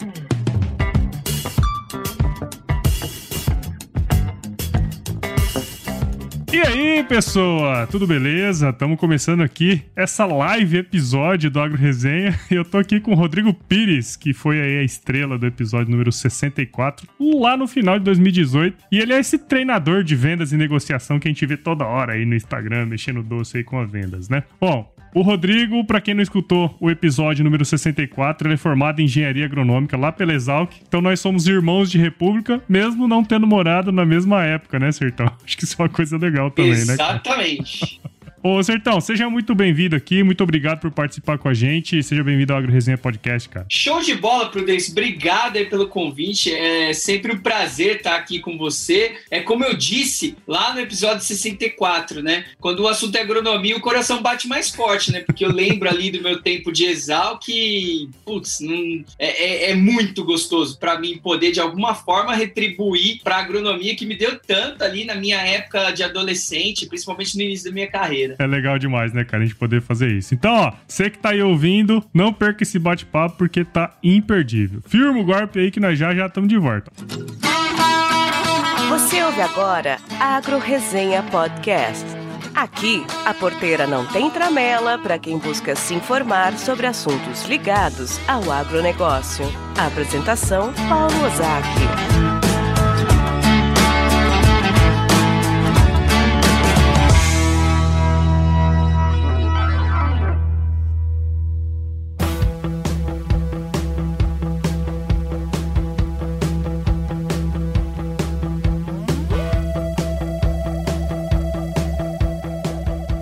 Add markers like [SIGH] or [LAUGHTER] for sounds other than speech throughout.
Mm. E aí, pessoa? Tudo beleza? Estamos começando aqui essa live episódio do Agro Resenha. [LAUGHS] Eu tô aqui com o Rodrigo Pires, que foi aí a estrela do episódio número 64, lá no final de 2018. E ele é esse treinador de vendas e negociação que a gente vê toda hora aí no Instagram, mexendo doce aí com as vendas, né? Bom, o Rodrigo, para quem não escutou o episódio número 64, ele é formado em engenharia agronômica lá pela Exalc. Então nós somos irmãos de república, mesmo não tendo morado na mesma época, né, Sertão? [LAUGHS] Acho que isso é uma coisa legal também, né? Exatamente. Ô, Sertão, seja muito bem-vindo aqui, muito obrigado por participar com a gente seja bem-vindo ao Agro Resenha Podcast, cara. Show de bola, Prudência. Obrigado aí pelo convite. É sempre um prazer estar aqui com você. É como eu disse lá no episódio 64, né? Quando o assunto é agronomia, o coração bate mais forte, né? Porque eu lembro ali do meu tempo de exal que, putz, não, é, é, é muito gostoso para mim poder, de alguma forma, retribuir para a agronomia que me deu tanto ali na minha época de adolescente, principalmente no início da minha carreira. É legal demais, né, cara, a gente poder fazer isso. Então, ó, você que tá aí ouvindo, não perca esse bate-papo porque tá imperdível. Firma o golpe aí que nós já já estamos de volta. Você ouve agora Agro Resenha Podcast. Aqui, a porteira não tem tramela para quem busca se informar sobre assuntos ligados ao agronegócio. Apresentação, Paulo Ozaki.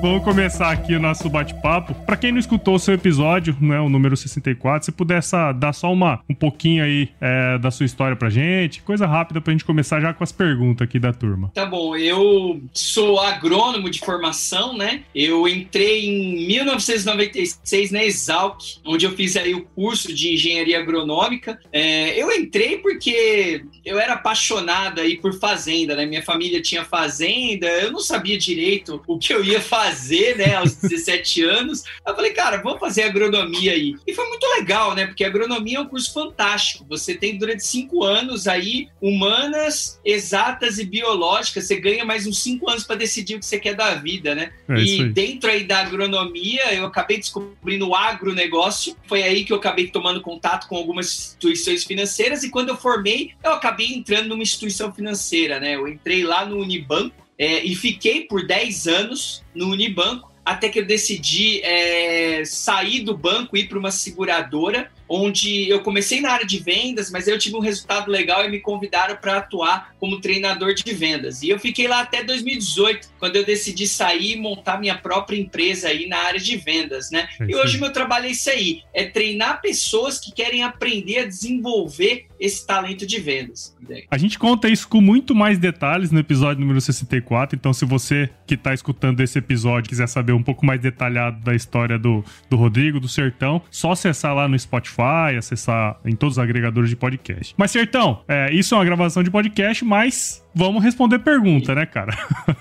Vamos começar aqui o nosso bate-papo. Para quem não escutou o seu episódio, né, o número 64, se pudesse dar só uma, um pouquinho aí é, da sua história pra gente, coisa rápida pra gente começar já com as perguntas aqui da turma. Tá bom, eu sou agrônomo de formação, né? Eu entrei em 1996 na Exalc, onde eu fiz aí o curso de engenharia agronômica. É, eu entrei porque eu era apaixonado aí por fazenda, né? Minha família tinha fazenda, eu não sabia direito o que eu ia fazer fazer, né, aos 17 [LAUGHS] anos. Eu falei, cara, vamos fazer agronomia aí. E foi muito legal, né, porque agronomia é um curso fantástico. Você tem durante cinco anos aí humanas, exatas e biológicas. Você ganha mais uns cinco anos para decidir o que você quer da vida, né? É e dentro aí da agronomia, eu acabei descobrindo o agronegócio. Foi aí que eu acabei tomando contato com algumas instituições financeiras. E quando eu formei, eu acabei entrando numa instituição financeira, né? Eu entrei lá no Unibanco é, e fiquei por 10 anos no Unibanco, até que eu decidi é, sair do banco e ir para uma seguradora onde eu comecei na área de vendas, mas eu tive um resultado legal e me convidaram para atuar como treinador de vendas. E eu fiquei lá até 2018, quando eu decidi sair e montar minha própria empresa aí na área de vendas, né? É e hoje meu trabalho é isso aí, é treinar pessoas que querem aprender a desenvolver esse talento de vendas. A gente conta isso com muito mais detalhes no episódio número 64, então se você que está escutando esse episódio quiser saber um pouco mais detalhado da história do, do Rodrigo, do Sertão, só acessar lá no Spotify acessar em todos os agregadores de podcast. Mas, Sertão, é, isso é uma gravação de podcast, mas vamos responder pergunta, né, cara?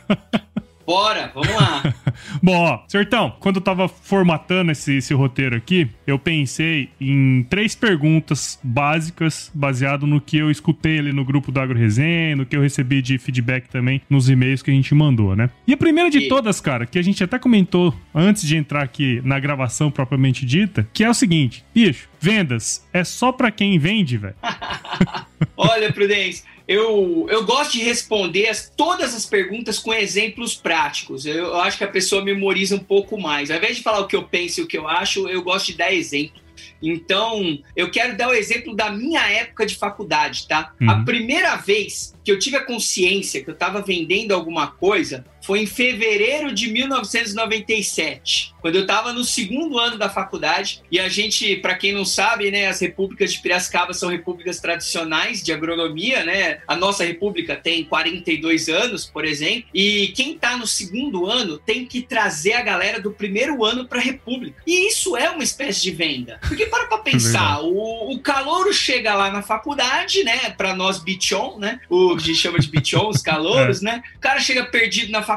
[LAUGHS] Bora, vamos lá. [LAUGHS] Bom, ó, Sertão, quando eu tava formatando esse, esse roteiro aqui, eu pensei em três perguntas básicas, baseado no que eu escutei ali no grupo do Agro Resenha, no que eu recebi de feedback também nos e-mails que a gente mandou, né? E a primeira de e... todas, cara, que a gente até comentou antes de entrar aqui na gravação propriamente dita, que é o seguinte, bicho, vendas é só pra quem vende, velho. [LAUGHS] Olha, Prudência, eu, eu gosto de responder as, todas as perguntas com exemplos práticos. Eu, eu, acho que a pessoa memoriza um pouco mais. Ao invés de falar o que eu penso e o que eu acho, eu gosto de dar exemplo. Então, eu quero dar o exemplo da minha época de faculdade, tá? Uhum. A primeira vez que eu tive a consciência que eu estava vendendo alguma coisa foi em fevereiro de 1997, quando eu estava no segundo ano da faculdade. E a gente, para quem não sabe, né, as repúblicas de Piracicaba são repúblicas tradicionais de agronomia, né? A nossa república tem 42 anos, por exemplo. E quem está no segundo ano tem que trazer a galera do primeiro ano para a república. E isso é uma espécie de venda. Porque para para [LAUGHS] pensar, o, o calouro chega lá na faculdade, né? Para nós bichon, né? O que a gente chama de bichon, os [LAUGHS] calouros, é. né? O cara chega perdido na faculdade,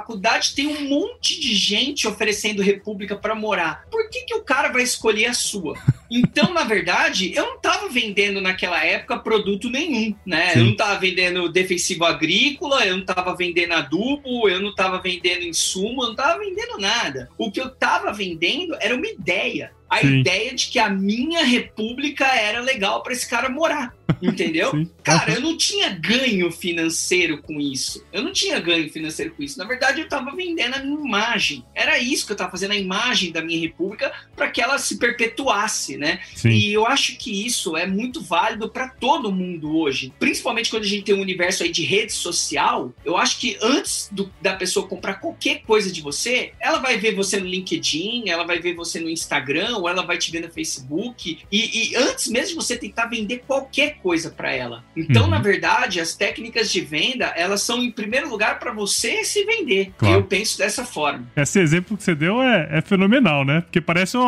tem um monte de gente oferecendo república para morar. Por que, que o cara vai escolher a sua? Então, na verdade, eu não estava vendendo naquela época produto nenhum, né? Sim. Eu não estava vendendo defensivo agrícola, eu não estava vendendo adubo, eu não estava vendendo insumo, eu não estava vendendo nada. O que eu estava vendendo era uma ideia a Sim. ideia de que a minha república era legal para esse cara morar. Entendeu? [LAUGHS] Sim. Cara, eu não tinha ganho financeiro com isso. Eu não tinha ganho financeiro com isso. Na verdade, eu estava vendendo a minha imagem. Era isso que eu estava fazendo, a imagem da minha república, para que ela se perpetuasse, né? Sim. E eu acho que isso é muito válido para todo mundo hoje. Principalmente quando a gente tem um universo aí de rede social. Eu acho que antes do, da pessoa comprar qualquer coisa de você, ela vai ver você no LinkedIn, ela vai ver você no Instagram, ou ela vai te ver no Facebook. E, e antes mesmo de você tentar vender qualquer coisa para ela. Então, uhum. na verdade, as técnicas de venda, elas são em primeiro lugar para você se vender. Claro. Eu penso dessa forma. Esse exemplo que você deu é, é fenomenal, né? Porque parece o,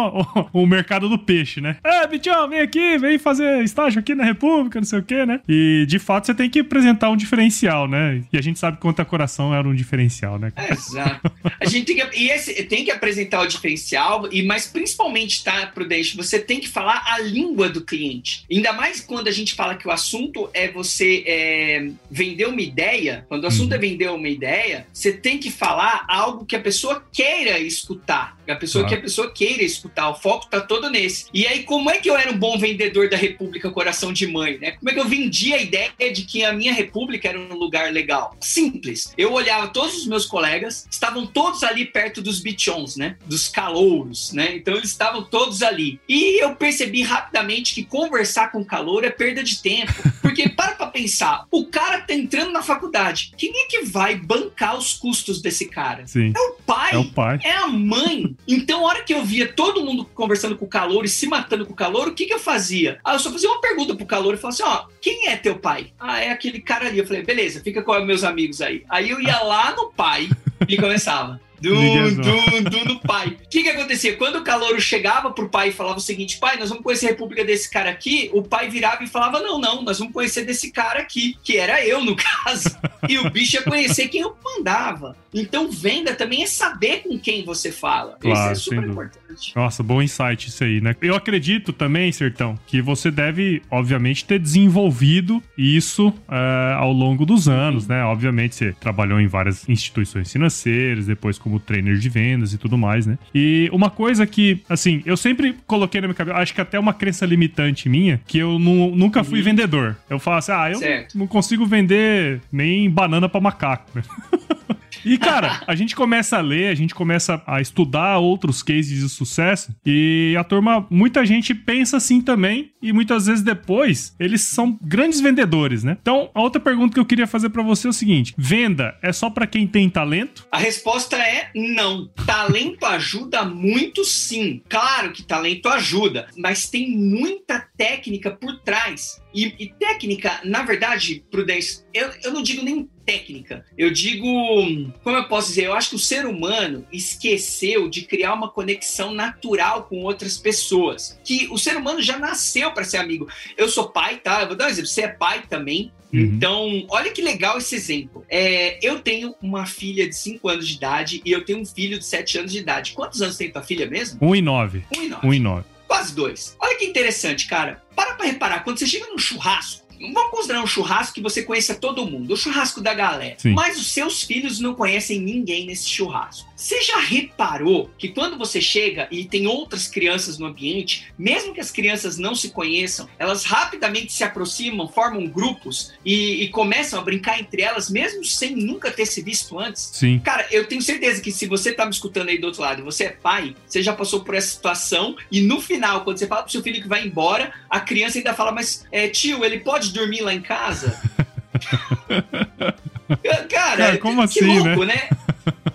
o, o, mercado do peixe, né? É, Bichão, vem aqui, vem fazer estágio aqui na República, não sei o quê, né? E de fato você tem que apresentar um diferencial, né? E a gente sabe que conta coração era um diferencial, né? É, exato. A gente tem que, e esse, tem que apresentar o diferencial, e mas principalmente, tá, Prudente, você tem que falar a língua do cliente. Ainda mais quando a gente fala que o assunto é você é, vender uma ideia, quando o assunto é uhum. vender uma ideia, você tem que falar algo que a pessoa queira escutar. A pessoa claro. que a pessoa queira escutar. O foco tá todo nesse. E aí, como é que eu era um bom vendedor da República Coração de Mãe, né? Como é que eu vendia a ideia de que a minha República era um lugar legal? Simples. Eu olhava todos os meus colegas, estavam todos ali perto dos bichons, né? Dos calouros, né? Então eles estavam todos ali. E eu percebi rapidamente que conversar com calor é perda de tempo. Porque para pra pensar, o cara tá entrando na faculdade. Quem é que vai bancar os custos desse cara? Sim. É o pai. É o pai. É a mãe. Então, a hora que eu via todo mundo conversando com o calor e se matando com o calor, o que, que eu fazia? Ah, eu só fazia uma pergunta pro calor e falava assim: ó, quem é teu pai? Ah, é aquele cara ali. Eu falei, beleza, fica com meus amigos aí. Aí eu ia lá no pai e começava. Dum, dum, dum do pai. O que que acontecia? Quando o calouro chegava pro pai e falava o seguinte, pai, nós vamos conhecer a república desse cara aqui, o pai virava e falava, não, não, nós vamos conhecer desse cara aqui, que era eu, no [LAUGHS] caso. E o bicho ia conhecer quem eu mandava. Então, venda também é saber com quem você fala. Claro, isso é super importante. Nossa, bom insight isso aí, né? Eu acredito também, Sertão, que você deve, obviamente, ter desenvolvido isso uh, ao longo dos anos, né? Obviamente, você trabalhou em várias instituições financeiras, depois como trainer de vendas e tudo mais, né? E uma coisa que, assim, eu sempre coloquei na minha cabeça, acho que até uma crença limitante minha, que eu nu nunca fui uhum. vendedor. Eu falo assim, ah, eu não consigo vender nem banana para macaco, né? [LAUGHS] E, cara, a gente começa a ler, a gente começa a estudar outros cases de sucesso e a turma, muita gente pensa assim também e muitas vezes depois eles são grandes vendedores, né? Então, a outra pergunta que eu queria fazer para você é o seguinte: venda é só para quem tem talento? A resposta é não. Talento ajuda muito, sim. Claro que talento ajuda, mas tem muita técnica por trás. E, e técnica, na verdade, Prudência, eu, eu não digo nem técnica. Eu digo, como eu posso dizer, eu acho que o ser humano esqueceu de criar uma conexão natural com outras pessoas. Que o ser humano já nasceu para ser amigo. Eu sou pai, tá? Eu vou dar um exemplo. Você é pai também. Uhum. Então, olha que legal esse exemplo. É, eu tenho uma filha de 5 anos de idade e eu tenho um filho de 7 anos de idade. Quantos anos tem tua filha mesmo? 1 um e 9. 1 um e 9. 1 um e 9. Quase dois. Olha que interessante, cara. Para pra reparar, quando você chega num churrasco, Vamos considerar um churrasco que você conheça todo mundo, o churrasco da galera. Sim. Mas os seus filhos não conhecem ninguém nesse churrasco. Você já reparou que quando você chega e tem outras crianças no ambiente, mesmo que as crianças não se conheçam, elas rapidamente se aproximam, formam grupos e, e começam a brincar entre elas, mesmo sem nunca ter se visto antes? Sim. Cara, eu tenho certeza que se você tá me escutando aí do outro lado e você é pai, você já passou por essa situação e no final, quando você fala pro seu filho que vai embora, a criança ainda fala, mas é, tio, ele pode dormir lá em casa? [LAUGHS] Cara, Cara, como que assim, louco, né? né?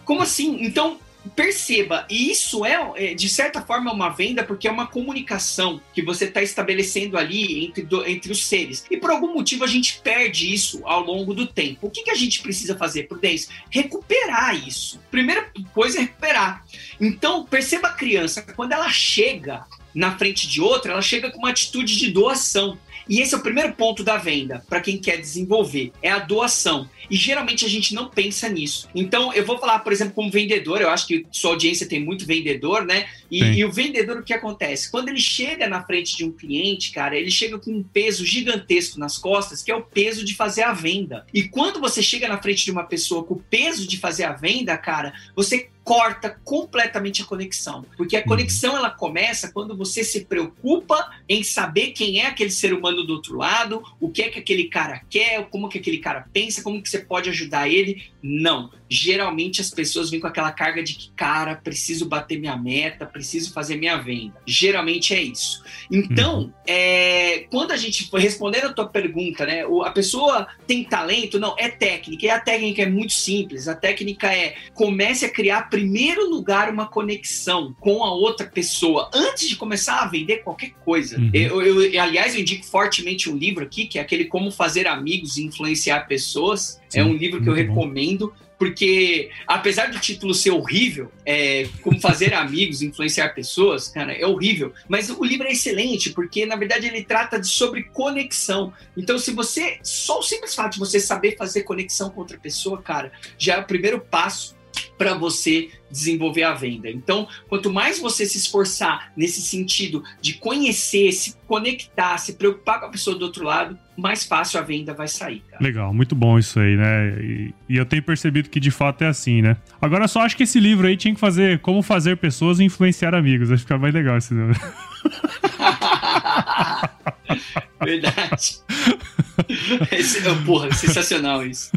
Como assim? Então, perceba, e isso é, é, de certa forma, uma venda, porque é uma comunicação que você está estabelecendo ali entre, do, entre os seres. E por algum motivo a gente perde isso ao longo do tempo. O que, que a gente precisa fazer, Prudência? Recuperar isso. Primeira coisa é recuperar. Então, perceba a criança, quando ela chega na frente de outra, ela chega com uma atitude de doação. E esse é o primeiro ponto da venda para quem quer desenvolver, é a doação. E geralmente a gente não pensa nisso. Então, eu vou falar, por exemplo, como vendedor, eu acho que sua audiência tem muito vendedor, né? E, e, o vendedor, o que acontece? Quando ele chega na frente de um cliente, cara, ele chega com um peso gigantesco nas costas, que é o peso de fazer a venda. E quando você chega na frente de uma pessoa com o peso de fazer a venda, cara, você corta completamente a conexão. Porque a uhum. conexão ela começa quando você se preocupa em saber quem é aquele ser humano do outro lado, o que é que aquele cara quer, como que aquele cara pensa, como que você pode ajudar ele. Não. Geralmente as pessoas vêm com aquela carga de que, cara, preciso bater minha meta, preciso fazer minha venda. Geralmente é isso. Então, uhum. é, quando a gente foi respondendo a tua pergunta, né? A pessoa tem talento? Não, é técnica. E a técnica é muito simples. A técnica é comece a criar primeiro lugar uma conexão com a outra pessoa antes de começar a vender qualquer coisa. Uhum. Eu, eu, aliás, eu indico fortemente um livro aqui, que é aquele Como Fazer Amigos e Influenciar Pessoas. Sim, é um livro que eu recomendo. Bom porque apesar do título ser horrível, é, como fazer amigos, influenciar pessoas, cara, é horrível. Mas o livro é excelente, porque na verdade ele trata de sobre conexão. Então, se você, só o simples fato de você saber fazer conexão com outra pessoa, cara, já é o primeiro passo para você desenvolver a venda. Então, quanto mais você se esforçar nesse sentido de conhecer, se conectar, se preocupar com a pessoa do outro lado, mais fácil a venda vai sair. Cara. Legal, muito bom isso aí, né? E, e, eu tenho percebido que de fato é assim, né? Agora, só acho que esse livro aí tinha que fazer como fazer pessoas influenciar amigos. Acho que fica mais legal esse livro. [LAUGHS] Verdade. Esse, porra, sensacional isso.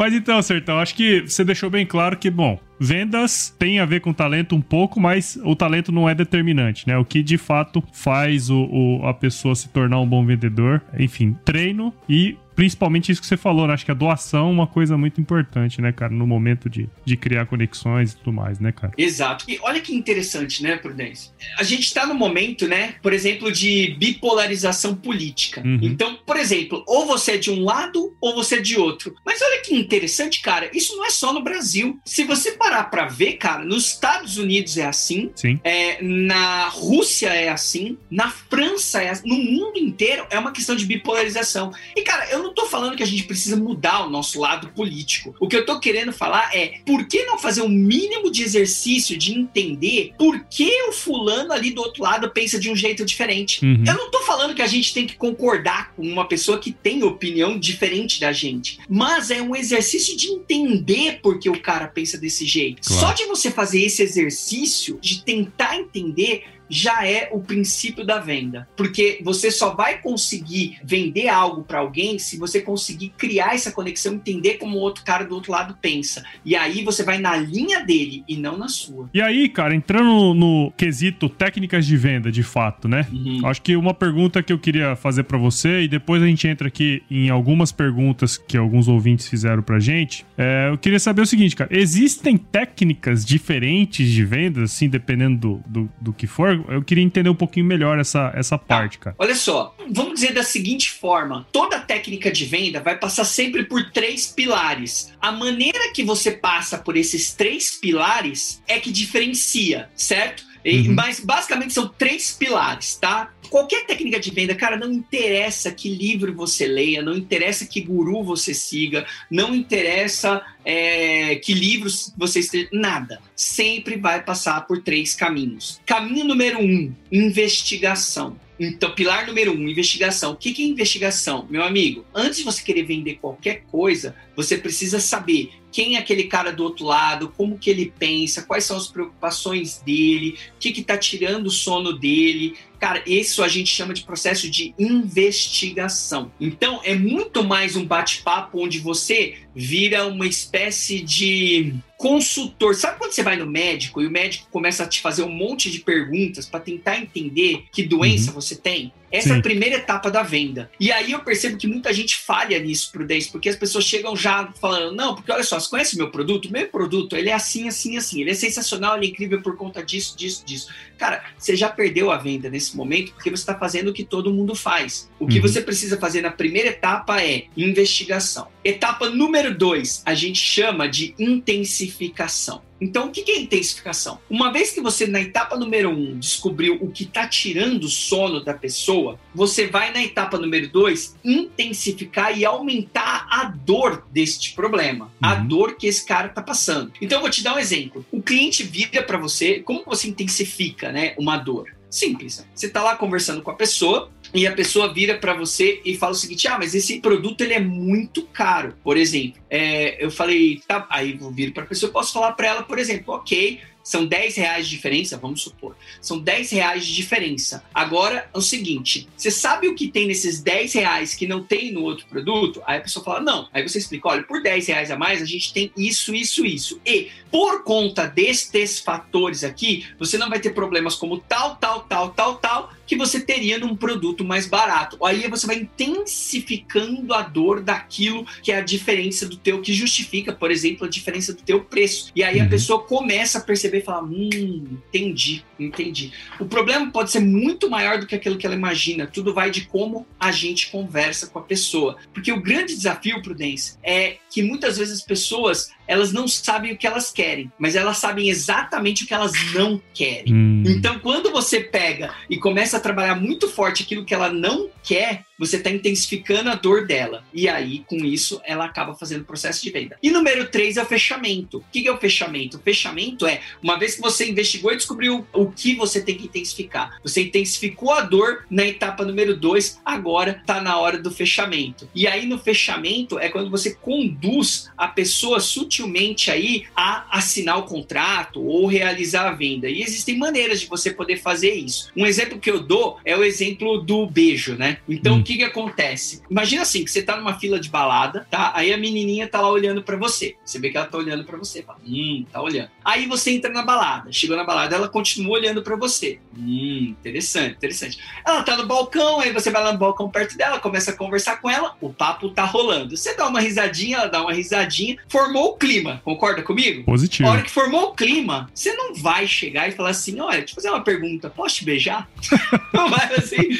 Mas então, Sertão, acho que você deixou bem claro que, bom, vendas tem a ver com talento um pouco, mas o talento não é determinante, né? O que de fato faz o, o a pessoa se tornar um bom vendedor, enfim, treino e principalmente isso que você falou, né? Acho que a doação é uma coisa muito importante, né, cara? No momento de, de criar conexões e tudo mais, né, cara? Exato. E olha que interessante, né, Prudência? A gente está no momento, né, por exemplo, de bipolarização política. Uhum. Então, por exemplo, ou você é de um lado ou você é de outro. Mas olha que interessante, cara, isso não é só no Brasil. Se você parar para ver, cara, nos Estados Unidos é assim, Sim. É, na Rússia é assim, na França é assim, no mundo inteiro é uma questão de bipolarização. E, cara, eu não não tô falando que a gente precisa mudar o nosso lado político. O que eu tô querendo falar é por que não fazer um mínimo de exercício de entender por que o fulano ali do outro lado pensa de um jeito diferente. Uhum. Eu não tô falando que a gente tem que concordar com uma pessoa que tem opinião diferente da gente, mas é um exercício de entender por que o cara pensa desse jeito. Claro. Só de você fazer esse exercício de tentar entender já é o princípio da venda. Porque você só vai conseguir vender algo para alguém se você conseguir criar essa conexão, entender como o outro cara do outro lado pensa. E aí você vai na linha dele e não na sua. E aí, cara, entrando no quesito técnicas de venda, de fato, né? Uhum. Acho que uma pergunta que eu queria fazer para você, e depois a gente entra aqui em algumas perguntas que alguns ouvintes fizeram pra gente. É, eu queria saber o seguinte, cara: existem técnicas diferentes de vendas, assim, dependendo do, do, do que for? Eu queria entender um pouquinho melhor essa, essa tá. parte, cara. Olha só, vamos dizer da seguinte forma: toda técnica de venda vai passar sempre por três pilares. A maneira que você passa por esses três pilares é que diferencia, certo? Uhum. Mas basicamente são três pilares, tá? Qualquer técnica de venda, cara, não interessa que livro você leia, não interessa que guru você siga, não interessa é, que livros você esteja. Nada. Sempre vai passar por três caminhos. Caminho número um: investigação. Então, pilar número um, investigação. O que é investigação? Meu amigo, antes de você querer vender qualquer coisa, você precisa saber quem é aquele cara do outro lado, como que ele pensa, quais são as preocupações dele, o que está tirando o sono dele. Cara, isso a gente chama de processo de investigação. Então, é muito mais um bate-papo onde você vira uma espécie de consultor. Sabe quando você vai no médico e o médico começa a te fazer um monte de perguntas para tentar entender que doença uhum. você tem? Essa Sim. é a primeira etapa da venda. E aí eu percebo que muita gente falha nisso, Prudência, porque as pessoas chegam já falando, não, porque olha só, você conhece meu produto? Meu produto, ele é assim, assim, assim. Ele é sensacional, ele é incrível por conta disso, disso, disso. Cara, você já perdeu a venda nesse momento porque você está fazendo o que todo mundo faz. O que uhum. você precisa fazer na primeira etapa é investigação. Etapa número dois, a gente chama de intensificação. Então, o que é intensificação? Uma vez que você, na etapa número um, descobriu o que está tirando o sono da pessoa, você vai na etapa número dois intensificar e aumentar a dor deste problema, uhum. a dor que esse cara está passando. Então, eu vou te dar um exemplo. O cliente vira para você, como você intensifica né, uma dor? Simples. Você está lá conversando com a pessoa, e a pessoa vira para você e fala o seguinte: ah, mas esse produto ele é muito caro. Por exemplo, é, eu falei, tá, aí eu viro para a pessoa, posso falar para ela, por exemplo, ok, são 10 reais de diferença, vamos supor. São 10 reais de diferença. Agora é o seguinte: você sabe o que tem nesses 10 reais que não tem no outro produto? Aí a pessoa fala, não. Aí você explica: olha, por 10 reais a mais, a gente tem isso, isso, isso. E por conta destes fatores aqui, você não vai ter problemas como tal, tal, tal, tal, tal, que você teria num produto mais barato. Aí você vai intensificando a dor daquilo que é a diferença do teu, que justifica, por exemplo, a diferença do teu preço. E aí a uhum. pessoa começa a perceber e fala: hum, entendi, entendi. O problema pode ser muito maior do que aquilo que ela imagina. Tudo vai de como a gente conversa com a pessoa. Porque o grande desafio, Prudência, é que muitas vezes as pessoas elas não sabem o que elas querem, mas elas sabem exatamente o que elas não querem. Hum. Então, quando você pega e começa a trabalhar muito forte aquilo que ela não quer, você está intensificando a dor dela. E aí, com isso, ela acaba fazendo o processo de venda. E número três é o fechamento. O que é o fechamento? O fechamento é, uma vez que você investigou e descobriu o que você tem que intensificar, você intensificou a dor na etapa número dois, agora está na hora do fechamento. E aí, no fechamento, é quando você conduz a pessoa sutilmente aí a assinar o contrato ou realizar a venda. E existem maneiras de você poder fazer isso. Um exemplo que eu dou é o exemplo do beijo, né? Então, hum que que acontece? Imagina assim, que você tá numa fila de balada, tá? Aí a menininha tá lá olhando para você. Você vê que ela tá olhando para você, fala, hum, tá olhando. Aí você entra na balada. Chegou na balada, ela continua olhando para você. Hum, interessante, interessante. Ela tá no balcão, aí você vai lá no balcão perto dela, começa a conversar com ela, o papo tá rolando. Você dá uma risadinha, ela dá uma risadinha, formou o clima, concorda comigo? Positivo. A hora que formou o clima, você não vai chegar e falar assim, olha, deixa eu fazer uma pergunta, posso te beijar? [LAUGHS] não vai assim.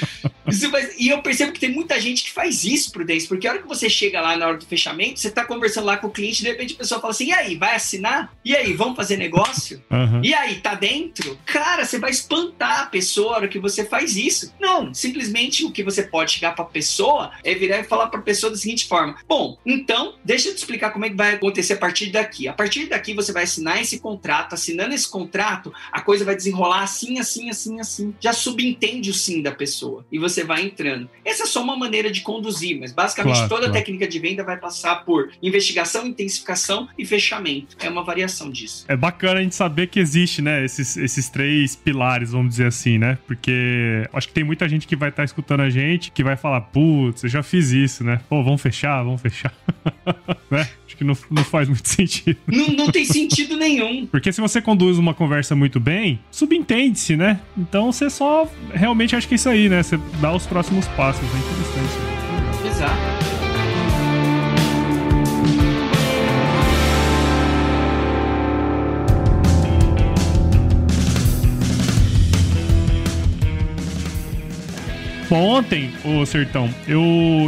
E eu percebo que tem muita gente que faz isso, Prudência, porque a hora que você chega lá na hora do fechamento, você tá conversando lá com o cliente, de repente a pessoa fala assim: e aí, vai assinar? E aí, vamos fazer negócio? Uhum. E aí, tá dentro? Cara, você vai espantar a pessoa a hora que você faz isso. Não, simplesmente o que você pode chegar pra pessoa é virar e falar pra pessoa da seguinte forma: bom, então, deixa eu te explicar como é que vai acontecer a partir daqui. A partir daqui, você vai assinar esse contrato. Assinando esse contrato, a coisa vai desenrolar assim, assim, assim, assim. Já subentende o sim da pessoa. E você vai entrando. Essa só uma maneira de conduzir, mas basicamente claro, toda claro. técnica de venda vai passar por investigação, intensificação e fechamento. É uma variação disso. É bacana a gente saber que existe, né, esses, esses três pilares, vamos dizer assim, né? Porque acho que tem muita gente que vai estar tá escutando a gente que vai falar, putz, eu já fiz isso, né? Pô, vamos fechar, vamos fechar. [LAUGHS] né? Acho que não, não faz muito [LAUGHS] sentido. Não, não tem sentido nenhum. Porque se você conduz uma conversa muito bem, subentende-se, né? Então você só realmente acha que é isso aí, né? Você dá os próximos passos. É interessante. Exato. Ontem, ô Sertão, eu,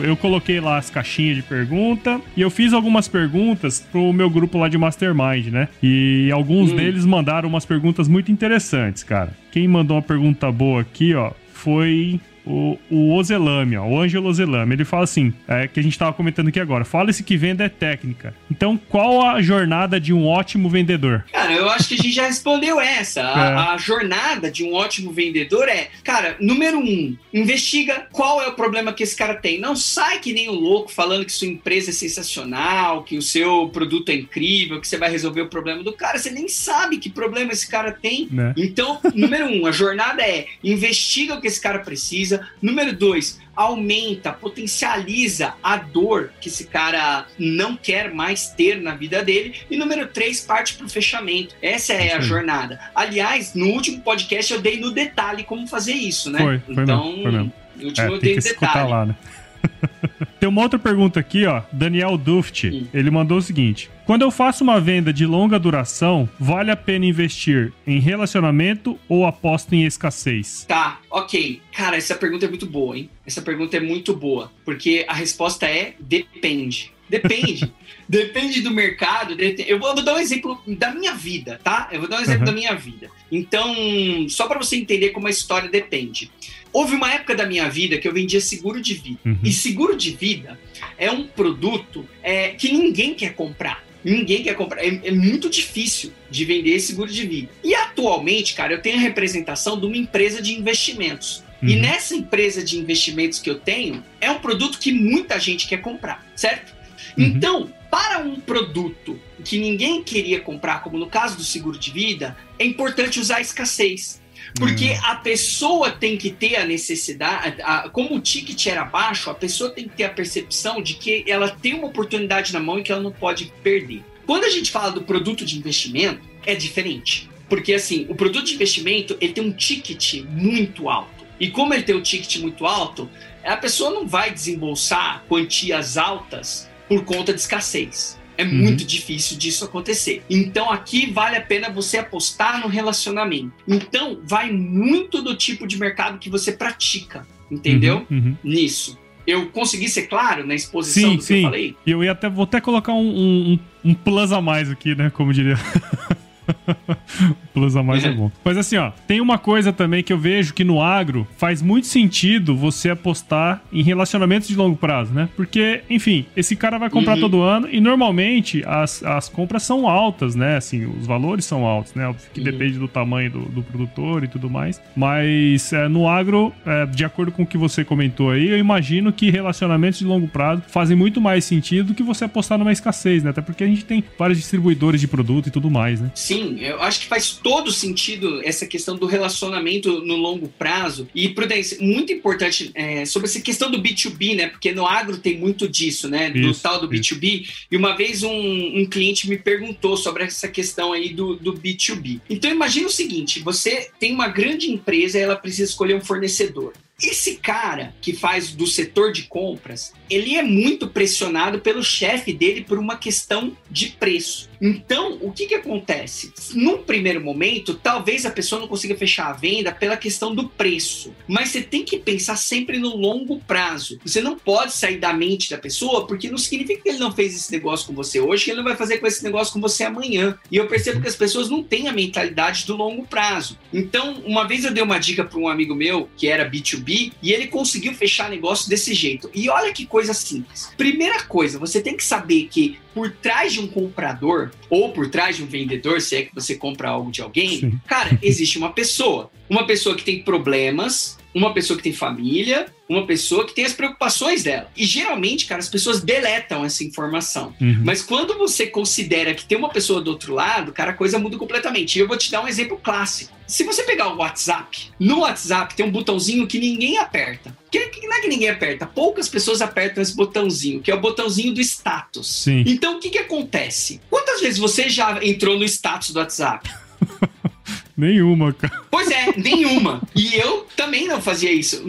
eu coloquei lá as caixinhas de pergunta e eu fiz algumas perguntas pro meu grupo lá de Mastermind, né? E alguns hum. deles mandaram umas perguntas muito interessantes, cara. Quem mandou uma pergunta boa aqui, ó, foi o, o Ozelame, ó, o Ângelo Ozelame, ele fala assim, é, que a gente estava comentando aqui agora, fala-se que venda é técnica. Então, qual a jornada de um ótimo vendedor? Cara, eu acho que a gente já respondeu essa. A, é. a jornada de um ótimo vendedor é, cara, número um, investiga qual é o problema que esse cara tem. Não sai que nem um louco falando que sua empresa é sensacional, que o seu produto é incrível, que você vai resolver o problema do cara. Você nem sabe que problema esse cara tem. Né? Então, número um, a jornada é investiga o que esse cara precisa Número dois, aumenta, potencializa a dor que esse cara não quer mais ter na vida dele. E número três, parte para o fechamento. Essa é a jornada. Aliás, no último podcast eu dei no detalhe como fazer isso, né? Foi, foi então, mesmo, foi mesmo. no último é, eu dei no detalhe. Lá, né? [LAUGHS] Tem uma outra pergunta aqui, ó. Daniel Duft. Hum. Ele mandou o seguinte: Quando eu faço uma venda de longa duração, vale a pena investir em relacionamento ou aposto em escassez? Tá, ok. Cara, essa pergunta é muito boa, hein? Essa pergunta é muito boa. Porque a resposta é depende. Depende. [LAUGHS] Depende do mercado. Eu vou dar um exemplo da minha vida, tá? Eu vou dar um exemplo uhum. da minha vida. Então, só para você entender como a história depende. Houve uma época da minha vida que eu vendia seguro de vida. Uhum. E seguro de vida é um produto é, que ninguém quer comprar. Ninguém quer comprar. É, é, muito difícil de vender seguro de vida. E atualmente, cara, eu tenho a representação de uma empresa de investimentos. Uhum. E nessa empresa de investimentos que eu tenho, é um produto que muita gente quer comprar, certo? Uhum. Então, para um produto que ninguém queria comprar, como no caso do seguro de vida, é importante usar a escassez. Porque uhum. a pessoa tem que ter a necessidade, a, como o ticket era baixo, a pessoa tem que ter a percepção de que ela tem uma oportunidade na mão e que ela não pode perder. Quando a gente fala do produto de investimento, é diferente. Porque assim, o produto de investimento, ele tem um ticket muito alto. E como ele tem um ticket muito alto, a pessoa não vai desembolsar quantias altas por conta de escassez. É uhum. muito difícil disso acontecer. Então aqui vale a pena você apostar no relacionamento. Então vai muito do tipo de mercado que você pratica, entendeu? Uhum. Uhum. Nisso. Eu consegui ser claro na exposição sim, do que sim. eu falei? Eu ia até, vou até colocar um, um, um plus a mais aqui, né? Como diria. [LAUGHS] [LAUGHS] Plus a mais é bom. Mas assim, ó, tem uma coisa também que eu vejo que no agro faz muito sentido você apostar em relacionamentos de longo prazo, né? Porque, enfim, esse cara vai comprar uhum. todo ano e normalmente as, as compras são altas, né? Assim, os valores são altos, né? Que uhum. depende do tamanho do, do, produtor e tudo mais. Mas é, no agro, é, de acordo com o que você comentou aí, eu imagino que relacionamentos de longo prazo fazem muito mais sentido do que você apostar numa escassez, né? Até porque a gente tem vários distribuidores de produto e tudo mais, né? Sim, Sim, eu acho que faz todo sentido essa questão do relacionamento no longo prazo. E, Prudência, muito importante é, sobre essa questão do B2B, né? Porque no agro tem muito disso, né? Do isso, tal do isso. B2B. E uma vez um, um, cliente me perguntou sobre essa questão aí do, do B2B. Então, imagine o seguinte: você tem uma grande empresa e ela precisa escolher um fornecedor. Esse cara que faz do setor de compras, ele é muito pressionado pelo chefe dele por uma questão de preço. Então, o que, que acontece? Num primeiro momento, talvez a pessoa não consiga fechar a venda pela questão do preço, mas você tem que pensar sempre no longo prazo. Você não pode sair da mente da pessoa, porque não significa que ele não fez esse negócio com você hoje, que ele não vai fazer com esse negócio com você amanhã. E eu percebo que as pessoas não têm a mentalidade do longo prazo. Então, uma vez eu dei uma dica para um amigo meu que era B2B e ele conseguiu fechar negócio desse jeito. E olha que coisa simples. Primeira coisa, você tem que saber que por trás de um comprador ou por trás de um vendedor, se é que você compra algo de alguém, Sim. cara, existe uma pessoa. Uma pessoa que tem problemas, uma pessoa que tem família, uma pessoa que tem as preocupações dela. E geralmente, cara, as pessoas deletam essa informação. Uhum. Mas quando você considera que tem uma pessoa do outro lado, cara, a coisa muda completamente. E eu vou te dar um exemplo clássico. Se você pegar o WhatsApp, no WhatsApp tem um botãozinho que ninguém aperta. Que, que não é que ninguém aperta, poucas pessoas apertam esse botãozinho, que é o botãozinho do status. Sim. Então, o que, que acontece? Quantas vezes você já entrou no status do WhatsApp? [LAUGHS] Nenhuma, cara. Pois é, nenhuma. E eu também não fazia isso.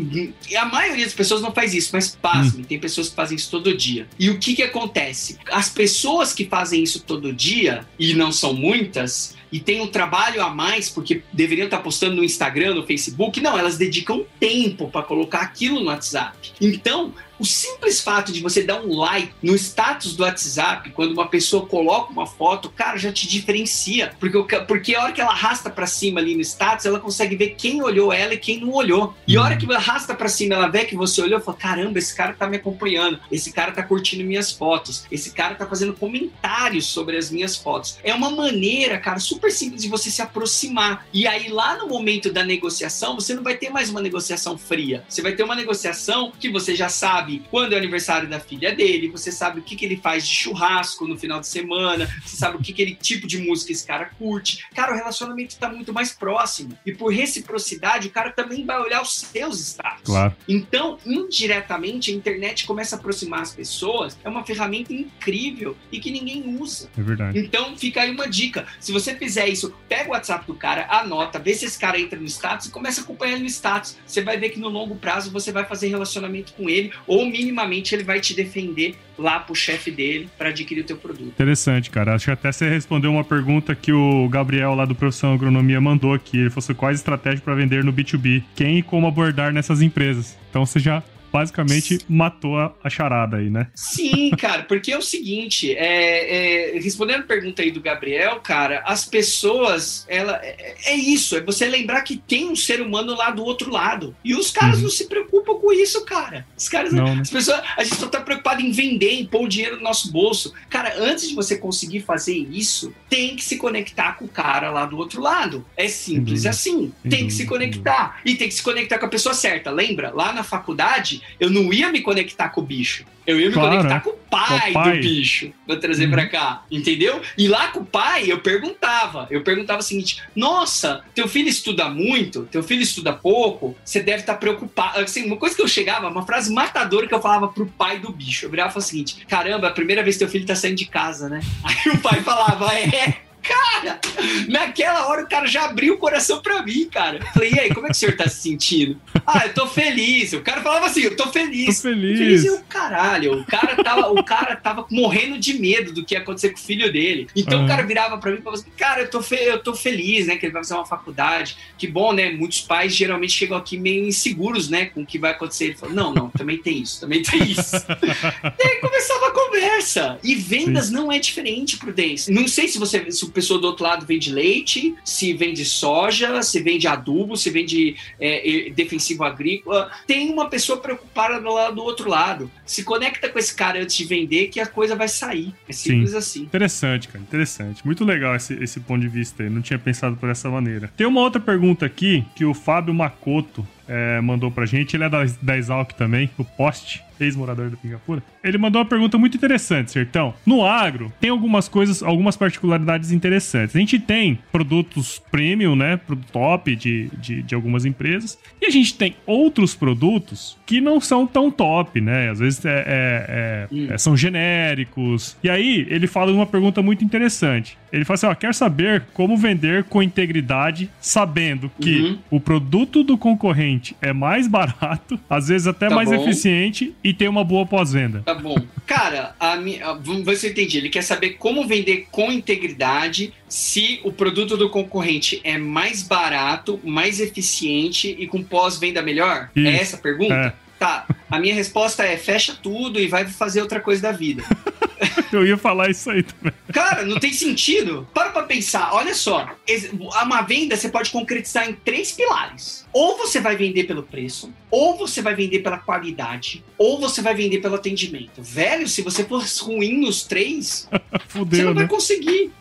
E a maioria das pessoas não faz isso, mas pasme, hum. tem pessoas que fazem isso todo dia. E o que que acontece? As pessoas que fazem isso todo dia, e não são muitas, e tem um trabalho a mais, porque deveriam estar postando no Instagram, no Facebook, não, elas dedicam tempo para colocar aquilo no WhatsApp. Então, o simples fato de você dar um like no status do WhatsApp, quando uma pessoa coloca uma foto, cara, já te diferencia. Porque, porque a hora que ela arrasta para cima ali no status, ela consegue ver quem olhou ela e quem não olhou. E a hora que arrasta para cima, ela vê que você olhou, fala: caramba, esse cara tá me acompanhando, esse cara tá curtindo minhas fotos, esse cara tá fazendo comentários sobre as minhas fotos. É uma maneira, cara, super simples de você se aproximar. E aí, lá no momento da negociação, você não vai ter mais uma negociação fria. Você vai ter uma negociação que você já sabe sabe quando é o aniversário da filha dele, você sabe o que, que ele faz de churrasco no final de semana, você sabe o que, que ele tipo de música esse cara curte. Cara, o relacionamento está muito mais próximo. E por reciprocidade, o cara também vai olhar os seus status. Claro. Então, indiretamente, a internet começa a aproximar as pessoas. É uma ferramenta incrível e que ninguém usa. É verdade. Então, fica aí uma dica. Se você fizer isso, pega o WhatsApp do cara, anota, vê se esse cara entra no status e começa a acompanhar ele no status. Você vai ver que no longo prazo você vai fazer relacionamento com ele ou minimamente ele vai te defender lá pro chefe dele para adquirir o teu produto. Interessante, cara. Acho que até você respondeu uma pergunta que o Gabriel lá do Profissão Agronomia mandou aqui. Ele falou assim, quais estratégias para vender no B2B? Quem e como abordar nessas empresas? Então você já basicamente matou a, a, charada aí, né? Sim, cara, porque é o seguinte, é, é, respondendo a pergunta aí do Gabriel, cara, as pessoas, ela é, é, isso, é você lembrar que tem um ser humano lá do outro lado. E os caras uhum. não se preocupam com isso, cara. Os caras, não, né? as pessoas, a gente só tá preocupado em vender, em pôr o dinheiro no nosso bolso. Cara, antes de você conseguir fazer isso, tem que se conectar com o cara lá do outro lado. É simples assim. Tem que se conectar. E tem que se conectar com a pessoa certa. Lembra? Lá na faculdade, eu não ia me conectar com o bicho. Eu ia me claro, conectar com o pai, o pai. do bicho pra trazer uhum. pra cá, entendeu? E lá com o pai eu perguntava, eu perguntava o seguinte: Nossa, teu filho estuda muito, teu filho estuda pouco, você deve estar tá preocupado. Assim, uma coisa que eu chegava, uma frase matadora que eu falava pro pai do bicho. Eu virava e falava o seguinte: Caramba, é a primeira vez que teu filho tá saindo de casa, né? [LAUGHS] Aí o pai falava: É. Cara, naquela hora o cara já abriu o coração pra mim, cara. Falei, e aí, como é que o senhor tá se sentindo? Ah, eu tô feliz. O cara falava assim, eu tô feliz. Tô feliz. feliz e o caralho. O cara, tava, o cara tava morrendo de medo do que ia acontecer com o filho dele. Então uhum. o cara virava pra mim e falava assim, cara, eu tô, eu tô feliz, né? Que ele vai fazer uma faculdade. Que bom, né? Muitos pais geralmente chegam aqui meio inseguros, né? Com o que vai acontecer. Ele falou, não, não, também tem isso, também tem isso. e aí começava a conversa. E vendas Sim. não é diferente, Prudência. Não sei se você se pessoa do outro lado vende leite, se vende soja, se vende adubo, se vende é, defensivo agrícola. Tem uma pessoa preocupada do, lado, do outro lado. Se conecta com esse cara antes de vender que a coisa vai sair. É simples Sim. assim. Interessante, cara. Interessante. Muito legal esse, esse ponto de vista aí. Não tinha pensado por essa maneira. Tem uma outra pergunta aqui que o Fábio Macoto é, mandou pra gente. Ele é da, da Exalc também, o Poste, ex-morador da Pingapura. Ele mandou uma pergunta muito interessante, Sertão. No agro, tem algumas coisas, algumas particularidades interessantes. A gente tem produtos premium, né? Produto top de, de, de algumas empresas. E a gente tem outros produtos que não são tão top, né? Às vezes é, é, é, é são genéricos. E aí, ele fala uma pergunta muito interessante. Ele fala assim: ó, quer saber como vender com integridade, sabendo que uhum. o produto do concorrente é mais barato, às vezes até tá mais bom. eficiente e tem uma boa pós-venda. Tá bom. Cara, a se eu entendi. Ele quer saber como vender com integridade se o produto do concorrente é mais barato, mais eficiente e com pós-venda melhor? É Isso. É essa a pergunta? É. Tá. A minha resposta é fecha tudo e vai fazer outra coisa da vida. [LAUGHS] Eu ia falar isso aí também. Cara, não tem sentido. Para pra pensar. Olha só. Uma venda você pode concretizar em três pilares. Ou você vai vender pelo preço, ou você vai vender pela qualidade, ou você vai vender pelo atendimento. Velho, se você for ruim nos três, [LAUGHS] Fudeu, você não vai né? conseguir.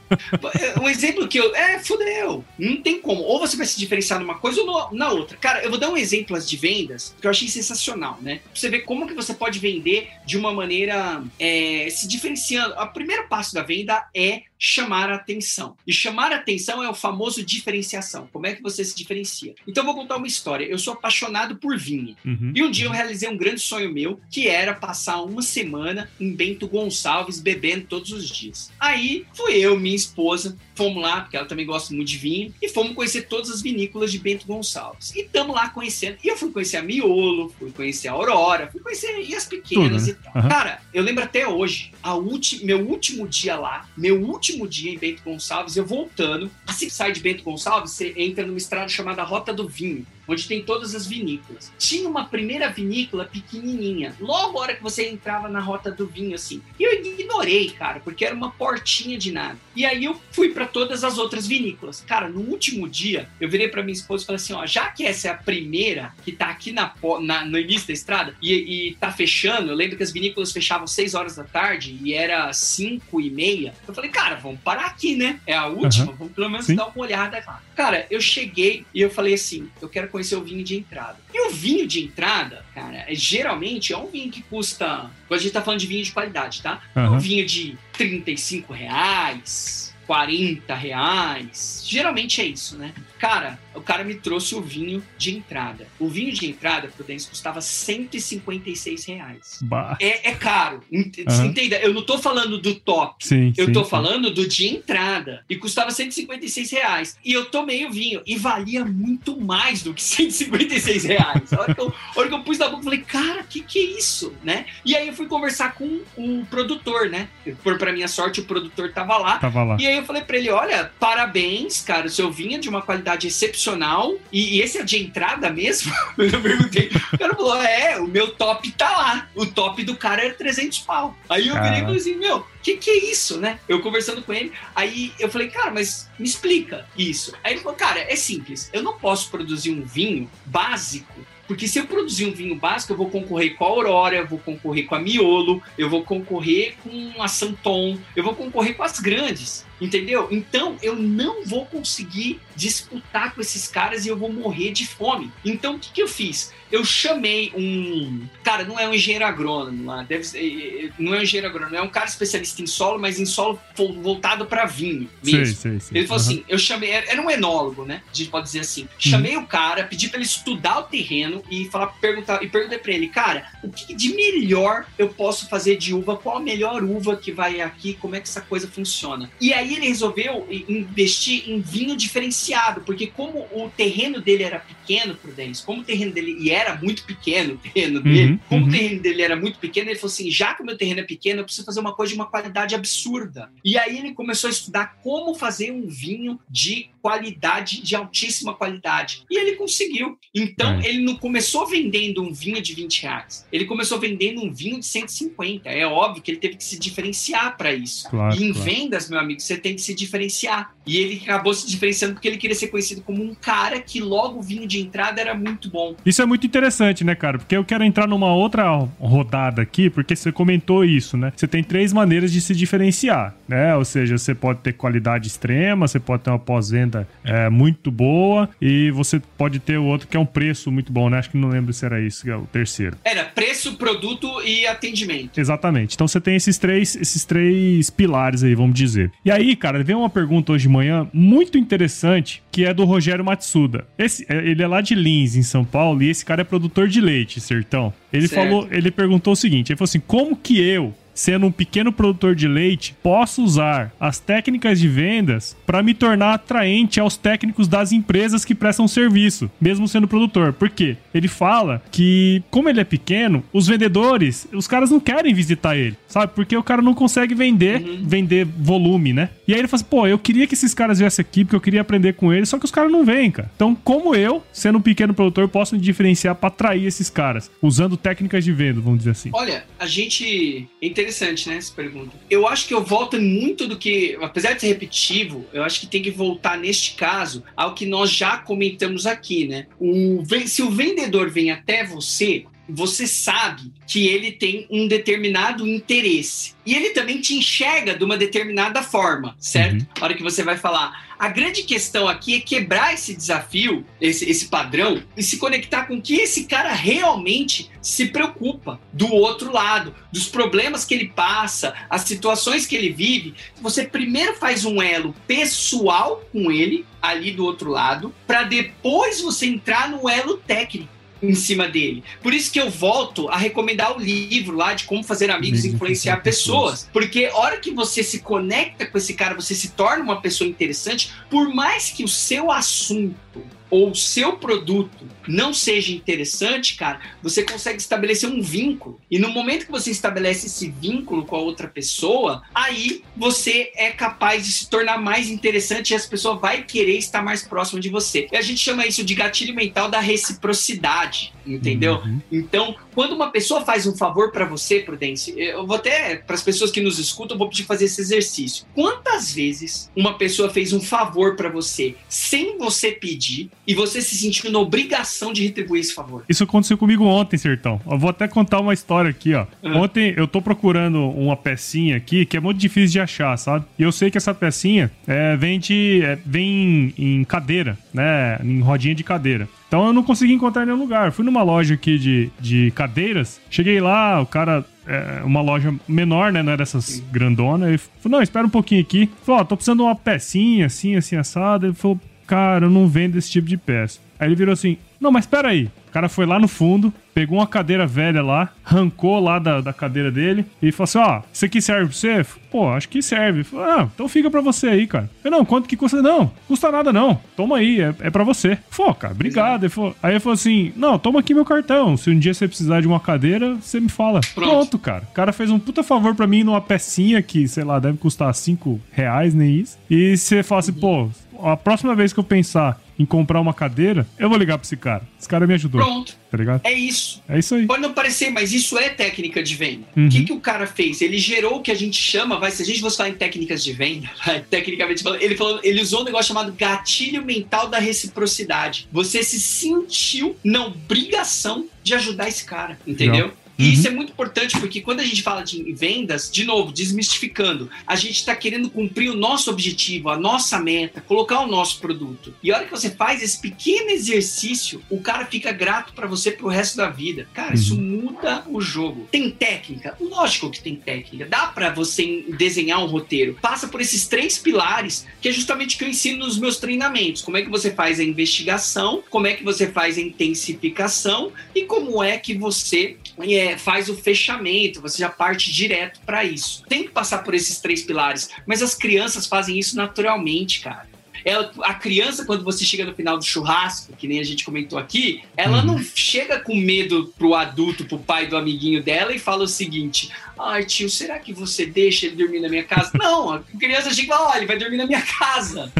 Um exemplo que eu. É, fudeu. Não tem como. Ou você vai se diferenciar numa coisa ou na outra. Cara, eu vou dar um exemplo de vendas que eu achei sensacional, né? Você ver como que você pode vender de uma maneira é, se diferenciando. O primeiro passo da venda é chamar a atenção. E chamar a atenção é o famoso diferenciação. Como é que você se diferencia? Então, eu vou contar uma história. Eu sou apaixonado por vinho. Uhum. E um dia eu realizei um grande sonho meu, que era passar uma semana em Bento Gonçalves bebendo todos os dias. Aí, fui eu, minha esposa, fomos lá, porque ela também gosta muito de vinho, e fomos conhecer todas as vinícolas de Bento Gonçalves. E estamos lá conhecendo. E eu fui conhecer a Miolo, fui conhecer a Aurora, fui conhecer e as pequenas Tudo, né? e tal. Uhum. Cara, eu lembro até hoje, a ulti, meu último dia lá, meu último último dia em Bento Gonçalves, eu voltando. Assim que sai de Bento Gonçalves, você entra numa estrada chamada Rota do Vinho onde tem todas as vinícolas. Tinha uma primeira vinícola pequenininha, logo a hora que você entrava na rota do vinho, assim. E eu ignorei, cara, porque era uma portinha de nada. E aí eu fui para todas as outras vinícolas. Cara, no último dia, eu virei para minha esposa e falei assim: ó, já que essa é a primeira que tá aqui na, na no início da estrada e, e tá fechando, eu lembro que as vinícolas fechavam 6 horas da tarde e era 5 e meia. Eu falei, cara, vamos parar aqui, né? É a última, uhum. vamos pelo menos Sim. dar uma olhada lá. Cara, eu cheguei e eu falei assim: eu quero conhecer o vinho de entrada. E o vinho de entrada, cara, é, geralmente é um vinho que custa. Quando a gente tá falando de vinho de qualidade, tá? Uhum. É um vinho de 35 reais, 40 reais. Geralmente é isso, né? Cara, o cara me trouxe o vinho de entrada. O vinho de entrada, Prudência, custava 156 reais. É, é caro. Uhum. Entenda? Eu não tô falando do top. Sim, eu sim, tô sim. falando do de entrada. E custava 156 reais. E eu tomei o vinho. E valia muito mais do que [LAUGHS] 156 reais. A hora que eu, hora que eu pus na boca, eu falei, cara, que que é isso? Né? E aí eu fui conversar com o produtor, né? Por, pra minha sorte, o produtor tava lá. Tava lá. E aí eu falei para ele: olha, parabéns, cara, o seu vinho é de uma qualidade excepcional. E, e esse é de entrada mesmo? [LAUGHS] eu perguntei. O cara falou: é, o meu top tá lá. O top do cara era 300 pau. Aí eu virei e falei assim: meu, que que é isso, né? Eu conversando com ele, aí eu falei, cara, mas me explica isso. Aí ele falou, cara, é simples, eu não posso produzir um vinho básico porque se eu produzir um vinho básico, eu vou concorrer com a Aurora, eu vou concorrer com a Miolo, eu vou concorrer com a Santon, eu vou concorrer com as grandes. Entendeu? Então eu não vou conseguir disputar com esses caras e eu vou morrer de fome. Então o que, que eu fiz? Eu chamei um. Cara, não é um engenheiro agrônomo lá, deve ser, não é um engenheiro agrônomo, é um cara especialista em solo, mas em solo voltado para vinho mesmo. Sim, sim, sim. Ele falou uhum. assim: eu chamei, era um enólogo, né? A gente pode dizer assim. Chamei uhum. o cara, pedi para ele estudar o terreno e falar, perguntar, e perguntei para ele, cara, o que de melhor eu posso fazer de uva? Qual a melhor uva que vai aqui? Como é que essa coisa funciona? E aí ele resolveu investir em vinho diferenciado, porque como o terreno dele era pequeno, Prudêncio, como o terreno dele e era muito pequeno, o terreno uhum, dele, como uhum. o terreno dele era muito pequeno, ele falou assim: já que o meu terreno é pequeno, eu preciso fazer uma coisa de uma qualidade absurda. E aí ele começou a estudar como fazer um vinho de qualidade, de altíssima qualidade. E ele conseguiu. Então, é. ele não começou vendendo um vinho de 20 reais. Ele começou vendendo um vinho de 150. É óbvio que ele teve que se diferenciar para isso. Claro, e em claro. vendas, meu amigo, você tem que se diferenciar. E ele acabou se diferenciando porque ele queria ser conhecido como um cara que logo o vinho de entrada era muito bom. Isso é muito interessante, né, cara? Porque eu quero entrar numa outra rodada aqui, porque você comentou isso, né? Você tem três maneiras de se diferenciar, né? Ou seja, você pode ter qualidade extrema, você pode ter uma pós-venda é, muito boa e você pode ter o outro que é um preço muito bom, né? Acho que não lembro se era isso, é o terceiro. Era preço, produto e atendimento. Exatamente. Então você tem esses três, esses três pilares aí, vamos dizer. E aí, cara, veio uma pergunta hoje de manhã muito interessante, que é do Rogério Matsuda. Esse, é, ele é lá de Lins, em São Paulo, e esse cara é produtor de leite, sertão. Ele certo. falou, ele perguntou o seguinte, ele falou assim: "Como que eu, sendo um pequeno produtor de leite, posso usar as técnicas de vendas para me tornar atraente aos técnicos das empresas que prestam serviço, mesmo sendo produtor. Por quê? Ele fala que, como ele é pequeno, os vendedores, os caras não querem visitar ele, sabe? Porque o cara não consegue vender, uhum. vender volume, né? E aí ele fala assim, pô, eu queria que esses caras viessem aqui porque eu queria aprender com eles, só que os caras não vêm, cara. Então, como eu, sendo um pequeno produtor, posso me diferenciar para atrair esses caras, usando técnicas de venda, vamos dizer assim? Olha, a gente interessante, né, essa pergunta. Eu acho que eu volto muito do que, apesar de ser repetitivo, eu acho que tem que voltar neste caso ao que nós já comentamos aqui, né? O, se o vendedor vem até você, você sabe que ele tem um determinado interesse. E ele também te enxerga de uma determinada forma, certo? Uhum. A hora que você vai falar. A grande questão aqui é quebrar esse desafio, esse, esse padrão, e se conectar com que esse cara realmente se preocupa do outro lado, dos problemas que ele passa, as situações que ele vive. Você primeiro faz um elo pessoal com ele, ali do outro lado, para depois você entrar no elo técnico em cima dele. Por isso que eu volto a recomendar o livro lá de como fazer amigos e influenciar pessoas. Porque a hora que você se conecta com esse cara, você se torna uma pessoa interessante, por mais que o seu assunto ou o seu produto não seja interessante, cara, você consegue estabelecer um vínculo. E no momento que você estabelece esse vínculo com a outra pessoa, aí você é capaz de se tornar mais interessante e as pessoas vai querer estar mais próximo de você. E a gente chama isso de gatilho mental da reciprocidade, entendeu? Uhum. Então, quando uma pessoa faz um favor para você, Prudence, eu vou até para as pessoas que nos escutam, eu vou pedir fazer esse exercício. Quantas vezes uma pessoa fez um favor para você sem você pedir e você se sentiu na obrigação de retribuir esse favor. Isso aconteceu comigo ontem, Sertão. Eu vou até contar uma história aqui, ó. Uhum. Ontem eu tô procurando uma pecinha aqui que é muito difícil de achar, sabe? E eu sei que essa pecinha é, vem, de, é, vem em cadeira, né? Em rodinha de cadeira. Então eu não consegui encontrar em nenhum lugar. Fui numa loja aqui de, de cadeiras, cheguei lá, o cara é, uma loja menor, né? Não era essas grandonas. Ele falou, não, espera um pouquinho aqui. Falou, ó, tô precisando de uma pecinha assim, assim, assada. Ele falou, cara, eu não vendo esse tipo de peça. Aí ele virou assim, não, mas espera aí. O cara foi lá no fundo, pegou uma cadeira velha lá, arrancou lá da, da cadeira dele e falou assim: ó, isso aqui serve pra você? Pô, acho que serve. Falei, ah, então fica pra você aí, cara. Eu, não, quanto que custa? Não, custa nada não. Toma aí, é, é pra você. Pô, cara, obrigado. Ele falou, aí ele falou assim: não, toma aqui meu cartão. Se um dia você precisar de uma cadeira, você me fala. Pronto, Pronto cara. O cara fez um puta favor pra mim numa pecinha que, sei lá, deve custar 5 reais, nem isso. E você fala assim, pô, a próxima vez que eu pensar em comprar uma cadeira, eu vou ligar pra esse cara. Esse cara me ajudou. Pronto. Tá ligado? É isso. É isso aí. Pode não parecer, mas isso é técnica de venda. Uhum. O que, que o cara fez? Ele gerou o que a gente chama, vai, se a gente fosse falar em técnicas de venda, [LAUGHS] vai, tecnicamente falando, ele, falou, ele usou um negócio chamado gatilho mental da reciprocidade. Você se sentiu na obrigação de ajudar esse cara, entendeu? Não. E uhum. isso é muito importante porque quando a gente fala de vendas, de novo, desmistificando, a gente está querendo cumprir o nosso objetivo, a nossa meta, colocar o nosso produto. E a hora que você faz esse pequeno exercício, o cara fica grato para você pro resto da vida. Cara, uhum. isso muda o jogo. Tem técnica? Lógico que tem técnica. Dá para você desenhar um roteiro. Passa por esses três pilares, que é justamente o que eu ensino nos meus treinamentos. Como é que você faz a investigação, como é que você faz a intensificação e como é que você é, faz o fechamento, você já parte direto para isso. Tem que passar por esses três pilares, mas as crianças fazem isso naturalmente, cara. Ela, a criança, quando você chega no final do churrasco, que nem a gente comentou aqui, ela uhum. não chega com medo pro adulto, pro pai do amiguinho dela e fala o seguinte: Ai, tio, será que você deixa ele dormir na minha casa? não, a criança chega e fala: Olha, ele vai dormir na minha casa.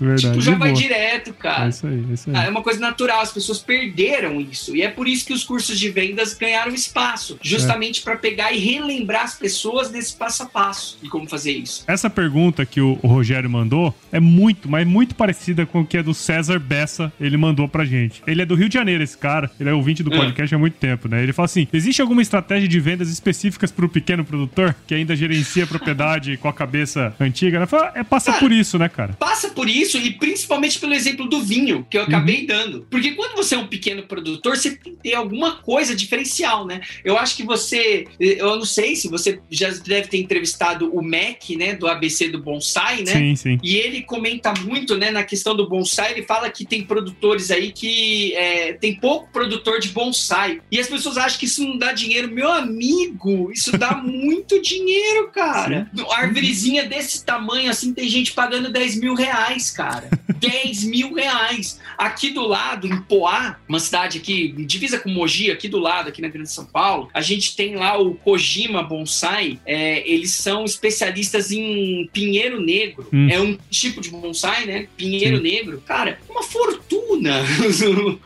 Verdade. Tipo, já vai direto, cara. É isso aí, é isso aí. Ah, é uma coisa natural, as pessoas perderam isso. E é por isso que os cursos de vendas ganharam espaço justamente é. para pegar e relembrar as pessoas desse passo a passo de como fazer isso. Essa pergunta que o, Rogério mandou é muito, mas muito parecida com o que é do César Bessa, ele mandou pra gente. Ele é do Rio de Janeiro, esse cara. Ele é ouvinte do ah. podcast há muito tempo, né? Ele fala assim: existe alguma estratégia de vendas específicas para o pequeno produtor que ainda gerencia a propriedade com a cabeça antiga? Né? Fala, é, passa por isso, né, cara? Passa por isso e principalmente pelo exemplo do vinho que eu acabei uhum. dando. Porque quando você é um pequeno produtor, você tem que ter alguma coisa diferencial, né? Eu acho que você, eu não sei se você já deve ter entrevistado o Mac, né, do ABC do bonsai, né? Sim, sim. E ele comenta muito, né, na questão do bonsai. Ele fala que tem produtores aí que é, tem pouco produtor de bonsai e as pessoas acham que isso não dá dinheiro. Meu amigo, isso dá [LAUGHS] muito dinheiro, cara. Sim. Árvorezinha desse tamanho assim tem gente pagando 10 mil reais, cara. 10 mil reais. Aqui do lado, em Poá, uma cidade aqui, divisa com Mogi, aqui do lado, aqui na Grande São Paulo, a gente tem lá o Kojima Bonsai. É, eles são especialistas em pinheiro negro. Hum. É um tipo de bonsai, né? Pinheiro Sim. negro. Cara, uma fortuna [LAUGHS] os,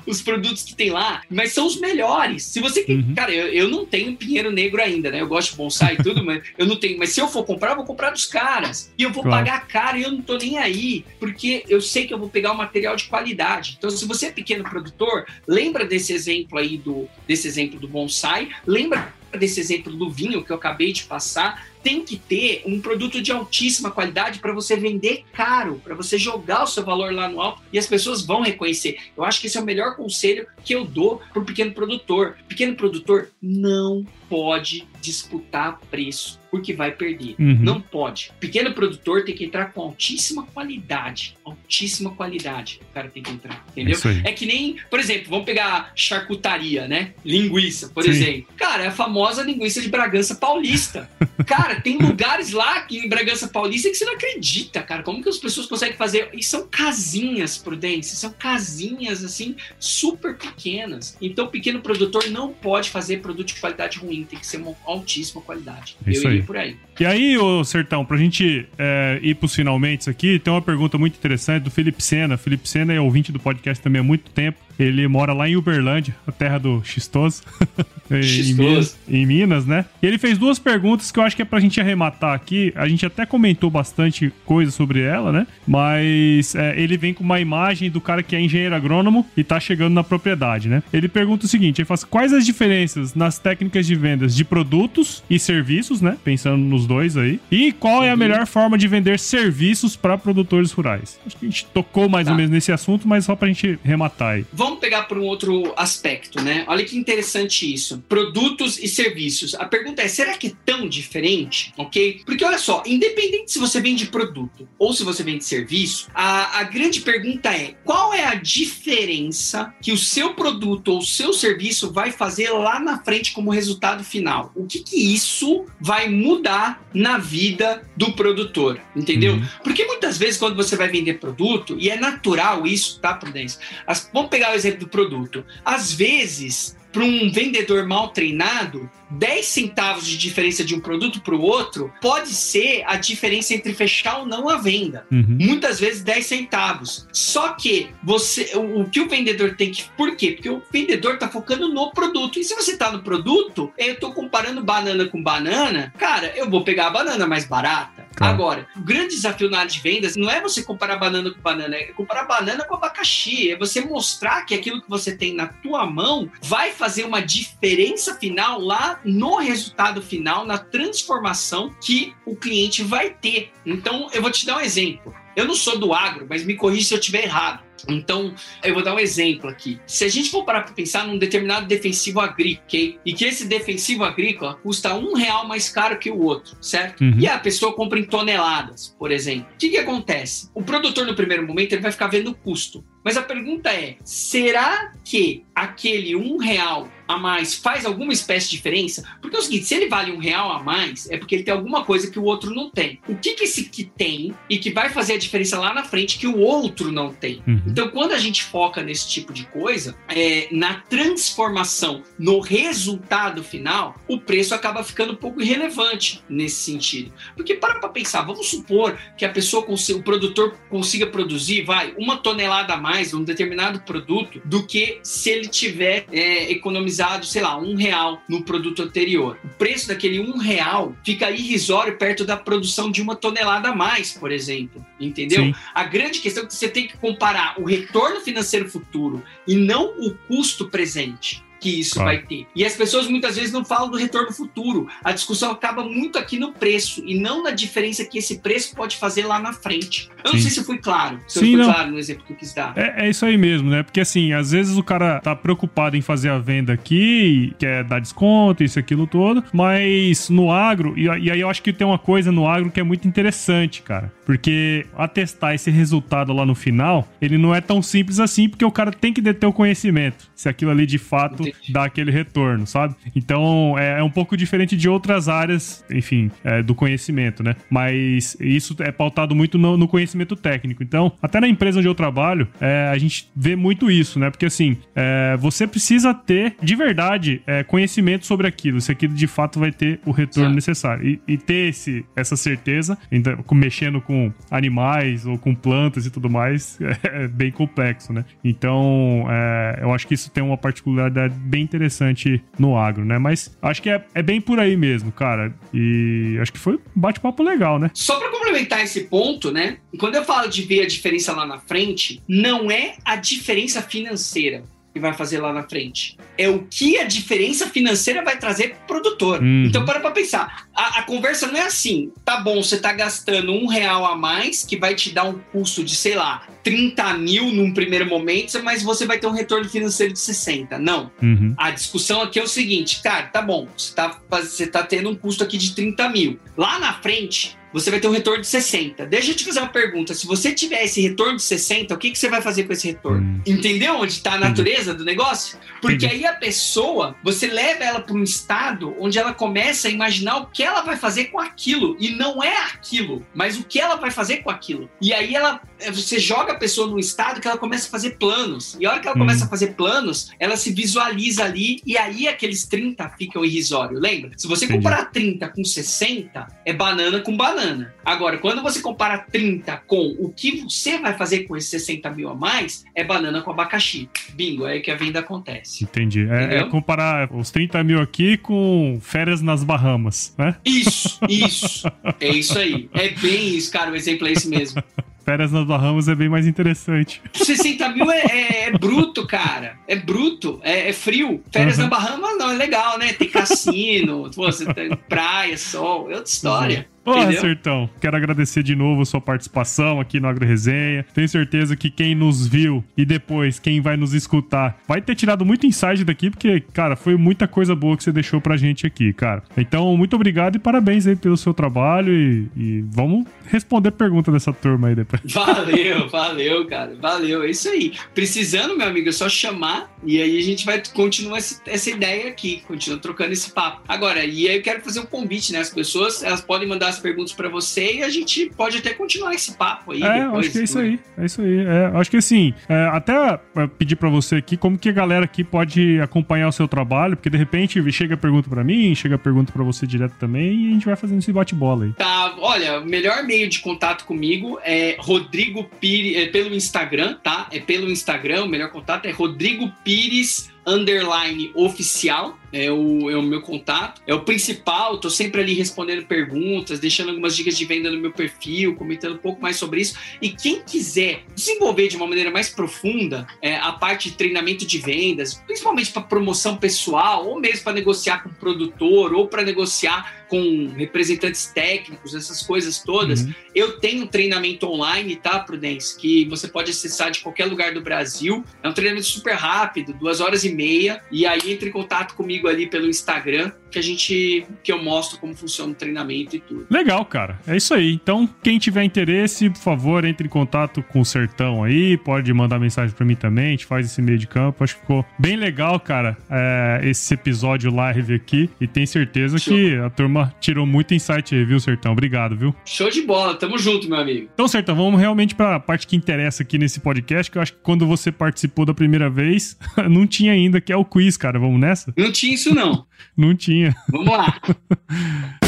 os, produtos que tem lá, mas são os melhores. Se você. Uhum. Cara, eu, eu não tenho pinheiro negro ainda, né? Eu gosto de bonsai e tudo, [LAUGHS] mas eu não tenho. Mas se eu for comprar, eu vou comprar dos caras. E eu vou claro. pagar caro e eu não tô nem aí. Porque eu sei que eu vou pegar um material de qualidade. Então, se você é pequeno produtor, lembra desse exemplo aí do desse exemplo do bonsai, lembra desse exemplo do vinho que eu acabei de passar, tem que ter um produto de altíssima qualidade para você vender caro, para você jogar o seu valor lá no alto e as pessoas vão reconhecer. Eu acho que esse é o melhor conselho que eu dou para o pequeno produtor. Pequeno produtor não pode disputar preço, porque vai perder. Uhum. Não pode. Pequeno produtor tem que entrar com altíssima qualidade. Altíssima qualidade. O cara tem que entrar. Entendeu? É, é que nem, por exemplo, vamos pegar charcutaria, né? Linguiça, por Sim. exemplo. Cara, é a famosa linguiça de Bragança Paulista. [LAUGHS] Cara, tem lugares lá que em Bragança Paulista que você não acredita, cara. Como que as pessoas conseguem fazer? E são casinhas, Prudência. São casinhas, assim, super pequenas. Então, o pequeno produtor não pode fazer produto de qualidade ruim tem que ser uma altíssima qualidade. É isso aí. Por aí. E aí, ô Sertão, pra gente é, ir pros finalmente aqui, tem uma pergunta muito interessante do Felipe Sena. Felipe Sena é ouvinte do podcast também há muito tempo. Ele mora lá em Uberlândia, a terra do Xistoso. [LAUGHS] em, Minas, em Minas, né? E ele fez duas perguntas que eu acho que é pra gente arrematar aqui. A gente até comentou bastante coisa sobre ela, né? Mas é, ele vem com uma imagem do cara que é engenheiro agrônomo e tá chegando na propriedade, né? Ele pergunta o seguinte: ele fala assim, quais as diferenças nas técnicas de vendas de produtos e serviços, né? Pensando nos dois aí. E qual é a melhor forma de vender serviços para produtores rurais? Acho que a gente tocou mais tá. ou menos nesse assunto, mas só pra gente rematar aí. Vamos vamos pegar por um outro aspecto, né? Olha que interessante isso. Produtos e serviços. A pergunta é: será que é tão diferente? Ok? Porque olha só, independente se você vende produto ou se você vende serviço, a, a grande pergunta é: qual é a diferença que o seu produto ou o seu serviço vai fazer lá na frente como resultado final? O que, que isso vai mudar na vida do produtor? Entendeu? Uhum. Porque muitas vezes, quando você vai vender produto, e é natural isso, tá, Prudência? As, vamos pegar o exemplo do produto. Às vezes, para um vendedor mal treinado, 10 centavos de diferença de um produto para o outro pode ser a diferença entre fechar ou não a venda. Uhum. Muitas vezes 10 centavos. Só que você, o, o, que o vendedor tem que. Por quê? Porque o vendedor está focando no produto. E se você está no produto, eu estou comparando banana com banana, cara, eu vou pegar a banana mais barata. Claro. Agora, o grande desafio na área de vendas não é você comparar banana com banana, é comparar banana com abacaxi. É você mostrar que aquilo que você tem na tua mão vai fazer uma diferença final lá no resultado final, na transformação que o cliente vai ter. Então, eu vou te dar um exemplo. Eu não sou do agro, mas me corrija se eu estiver errado. Então, eu vou dar um exemplo aqui. Se a gente for parar para pensar num determinado defensivo agrícola, okay? e que esse defensivo agrícola custa um real mais caro que o outro, certo? Uhum. E a pessoa compra em toneladas, por exemplo. O que, que acontece? O produtor, no primeiro momento, ele vai ficar vendo o custo. Mas a pergunta é: será que aquele um real a mais faz alguma espécie de diferença? Porque é o seguinte: se ele vale um real a mais, é porque ele tem alguma coisa que o outro não tem. O que, que esse que tem e que vai fazer a diferença lá na frente que o outro não tem? Uhum. Então, quando a gente foca nesse tipo de coisa, é, na transformação, no resultado final, o preço acaba ficando um pouco irrelevante nesse sentido. Porque para para pensar, vamos supor que a pessoa, o produtor consiga produzir, vai, uma tonelada a mais mais um determinado produto do que se ele tiver é, economizado, sei lá, um real no produto anterior. O preço daquele um real fica irrisório perto da produção de uma tonelada a mais, por exemplo. Entendeu? Sim. A grande questão é que você tem que comparar o retorno financeiro futuro e não o custo presente que isso claro. vai ter. E as pessoas muitas vezes não falam do retorno futuro. A discussão acaba muito aqui no preço e não na diferença que esse preço pode fazer lá na frente. Eu Sim. não sei se fui claro, se Sim, eu fui não. claro no exemplo que eu quis dar. É, é, isso aí mesmo, né? Porque assim, às vezes o cara tá preocupado em fazer a venda aqui, quer dar desconto, isso aquilo todo, mas no agro, e, e aí eu acho que tem uma coisa no agro que é muito interessante, cara. Porque atestar esse resultado lá no final, ele não é tão simples assim, porque o cara tem que deter o conhecimento. Se aquilo ali de fato Entendi. dá aquele retorno, sabe? Então é, é, um pouco diferente de outras áreas, enfim, é, do conhecimento, né? Mas isso é pautado muito no, no, conhecimento técnico. Então, até na empresa onde eu trabalho, é, a gente vê muito isso, né? Porque assim, é, você precisa ter de verdade é, conhecimento sobre aquilo, se aquilo de fato vai ter o retorno certo. necessário. E, e, ter esse, essa certeza, então, mexendo com com animais ou com plantas e tudo mais, [LAUGHS] é bem complexo, né? Então, é, eu acho que isso tem uma particularidade bem interessante no agro, né? Mas acho que é, é bem por aí mesmo, cara. E acho que foi um bate-papo legal, né? Só para complementar esse ponto, né? Quando eu falo de ver a diferença lá na frente, não é a diferença financeira que vai fazer lá na frente. É o que a diferença financeira vai trazer pro produtor. Uhum. Então, para pra pensar. A, a, conversa não é assim. Tá bom, você tá gastando um real a mais, que vai te dar um custo de, sei lá, 30 mil num primeiro momento, mas você vai ter um retorno financeiro de 60. Não. Uhum. A discussão aqui é o seguinte, cara, tá bom, você tá, você tá tendo um custo aqui de 30 mil. Lá na frente, você vai ter um retorno de 60. Deixa eu te fazer uma pergunta. Se você tiver esse retorno de 60, o que, que você vai fazer com esse retorno? Hum. Entendeu onde está a natureza do negócio? Porque aí a pessoa, você leva ela para um estado onde ela começa a imaginar o que ela vai fazer com aquilo. E não é aquilo, mas o que ela vai fazer com aquilo. E aí ela, você joga a pessoa num estado que ela começa a fazer planos. E a hora que ela hum. começa a fazer planos, ela se visualiza ali e aí aqueles 30 ficam irrisórios. Lembra? Se você Entendi. comparar 30 com 60, é banana com banana banana. Agora, quando você compara 30 com o que você vai fazer com esses 60 mil a mais, é banana com abacaxi. Bingo, é aí que a venda acontece. Entendi. É, é, comparar os 30 mil aqui com férias nas Bahamas, né? Isso, [LAUGHS] isso. é isso aí. É bem isso, cara. O exemplo é esse mesmo. Férias nas Bahamas é bem mais interessante. [LAUGHS] 60 mil é, é, é bruto, cara. É bruto, é, é frio. Férias uhum. na Bahamas não, é legal, né? Tem cassino, [LAUGHS] pô, você tem praia, sol, é outra história. Porra, Sertão, quero agradecer de novo a sua participação aqui no Agro Resenha. Tenho certeza que quem nos viu e depois quem vai nos escutar vai ter tirado muito insight daqui, porque, cara, foi muita coisa boa que você deixou pra gente aqui, cara. Então, muito obrigado e parabéns aí pelo seu trabalho e, e vamos responder pergunta dessa turma aí depois. [LAUGHS] Valeu, valeu, cara. Valeu. É isso aí. Precisando, meu amigo, é só chamar e aí a gente vai continuar essa ideia aqui, continua trocando esse papo. Agora, e aí eu quero fazer um convite, né? As pessoas, elas podem mandar as perguntas para você e a gente pode até continuar esse papo aí. É, depois, acho que é isso aí. É isso aí. É, acho que assim, é, até pedir para você aqui como que a galera aqui pode acompanhar o seu trabalho, porque de repente chega pergunta para mim, chega pergunta para você direto também e a gente vai fazendo esse bate-bola aí. Tá, olha, o melhor meio de contato comigo é Rodrigo Pires, é pelo Instagram, tá? É pelo Instagram, o melhor contato é Rodrigo Pires underline oficial, é o, é o meu contato. É o principal, tô sempre ali respondendo perguntas, deixando algumas dicas de venda no meu perfil, comentando um pouco mais sobre isso. E quem quiser desenvolver de uma maneira mais profunda é, a parte de treinamento de vendas, principalmente para promoção pessoal, ou mesmo para negociar com o produtor, ou para negociar com representantes técnicos, essas coisas todas, uhum. eu tenho um treinamento online, tá, Prudence? Que você pode acessar de qualquer lugar do Brasil. É um treinamento super rápido, duas horas e meia. E aí entre em contato comigo ali pelo Instagram, que a gente que eu mostro como funciona o treinamento e tudo. Legal, cara. É isso aí. Então, quem tiver interesse, por favor, entre em contato com o Sertão aí, pode mandar mensagem para mim também, a gente faz esse meio de campo. Acho que ficou bem legal, cara, é, esse episódio live aqui e tenho certeza Show. que a turma tirou muito insight aí, viu, Sertão? Obrigado, viu? Show de bola. Tamo junto, meu amigo. Então, Sertão, vamos realmente para a parte que interessa aqui nesse podcast, que eu acho que quando você participou da primeira vez, [LAUGHS] não tinha ainda, que é o quiz, cara. Vamos nessa? Não tinha isso, não. [LAUGHS] não tinha. Vamos lá. [LAUGHS]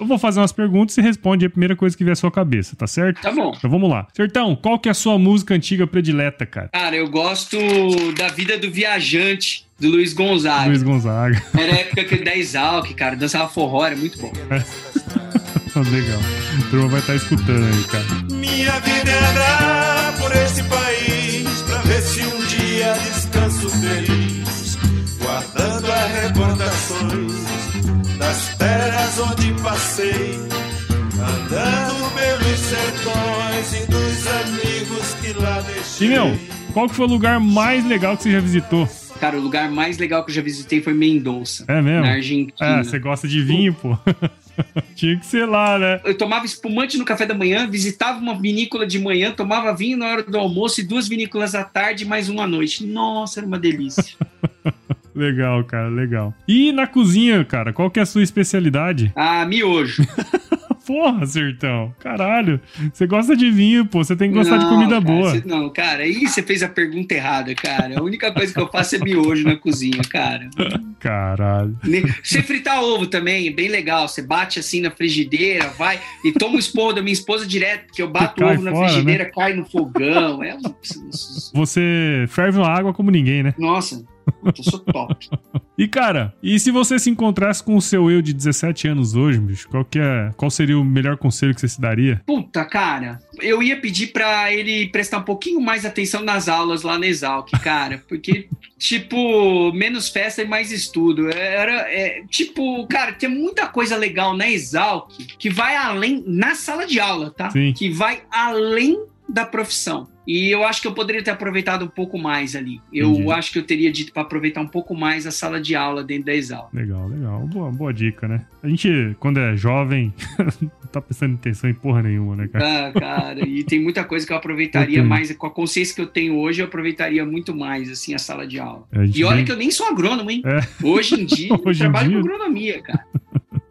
Eu vou fazer umas perguntas e responde a primeira coisa que vier à sua cabeça, tá certo? Tá bom. Então vamos lá. Sertão, qual que é a sua música antiga predileta, cara? Cara, eu gosto da Vida do Viajante, do Luiz Gonzaga. Luiz Gonzaga. [LAUGHS] Era a época que da Exalc, cara, dançava forró, era muito bom. É. [LAUGHS] Legal. A turma vai estar tá escutando aí, cara. Minha vida é andar por esse país pra ver se um dia descanso feliz guardando as recordações das terras onde passei, andando pelos sertões e dos amigos que lá deixei. E meu, qual que foi o lugar mais legal que você já visitou? Cara, o lugar mais legal que eu já visitei foi Mendonça. É mesmo? Na Argentina. É, você gosta de vinho, pô. [LAUGHS] Tinha que ser lá, né? Eu tomava espumante no café da manhã, visitava uma vinícola de manhã, tomava vinho na hora do almoço e duas vinícolas à tarde, mais uma à noite. Nossa, era uma delícia. [LAUGHS] Legal, cara, legal. E na cozinha, cara, qual que é a sua especialidade? Ah, miojo. [LAUGHS] Porra, Sertão. Caralho. Você gosta de vinho, pô. Você tem que gostar não, de comida cara, boa. Não, cara, aí você fez a pergunta errada, cara. A única coisa que eu faço é miojo na cozinha, cara. Caralho. Você fritar ovo também, é bem legal. Você bate assim na frigideira, vai e toma o esporro da minha esposa direto, que eu bato o ovo na fora, frigideira, né? cai no fogão. É um... Você ferve uma água como ninguém, né? Nossa. Eu sou top. e cara, e se você se encontrasse com o seu eu de 17 anos hoje, bicho, qual, que é, qual seria o melhor conselho que você se daria? Puta, cara, eu ia pedir para ele prestar um pouquinho mais atenção nas aulas lá na Exalc, cara, porque, [LAUGHS] tipo, menos festa e mais estudo. Era, é, tipo, cara, tem muita coisa legal na Exalc que vai além, na sala de aula, tá? Sim. Que vai além da profissão. E eu acho que eu poderia ter aproveitado um pouco mais ali. Eu Entendi. acho que eu teria dito para aproveitar um pouco mais a sala de aula dentro da Exal. Legal, legal. Boa, boa dica, né? A gente, quando é jovem, não [LAUGHS] tá prestando atenção em porra nenhuma, né, cara? Ah, cara, e tem muita coisa que eu aproveitaria mais. Com a consciência que eu tenho hoje, eu aproveitaria muito mais, assim, a sala de aula. É, e olha vem... que eu nem sou agrônomo, hein? É. Hoje em dia, [LAUGHS] hoje eu trabalho dia... com agronomia, cara.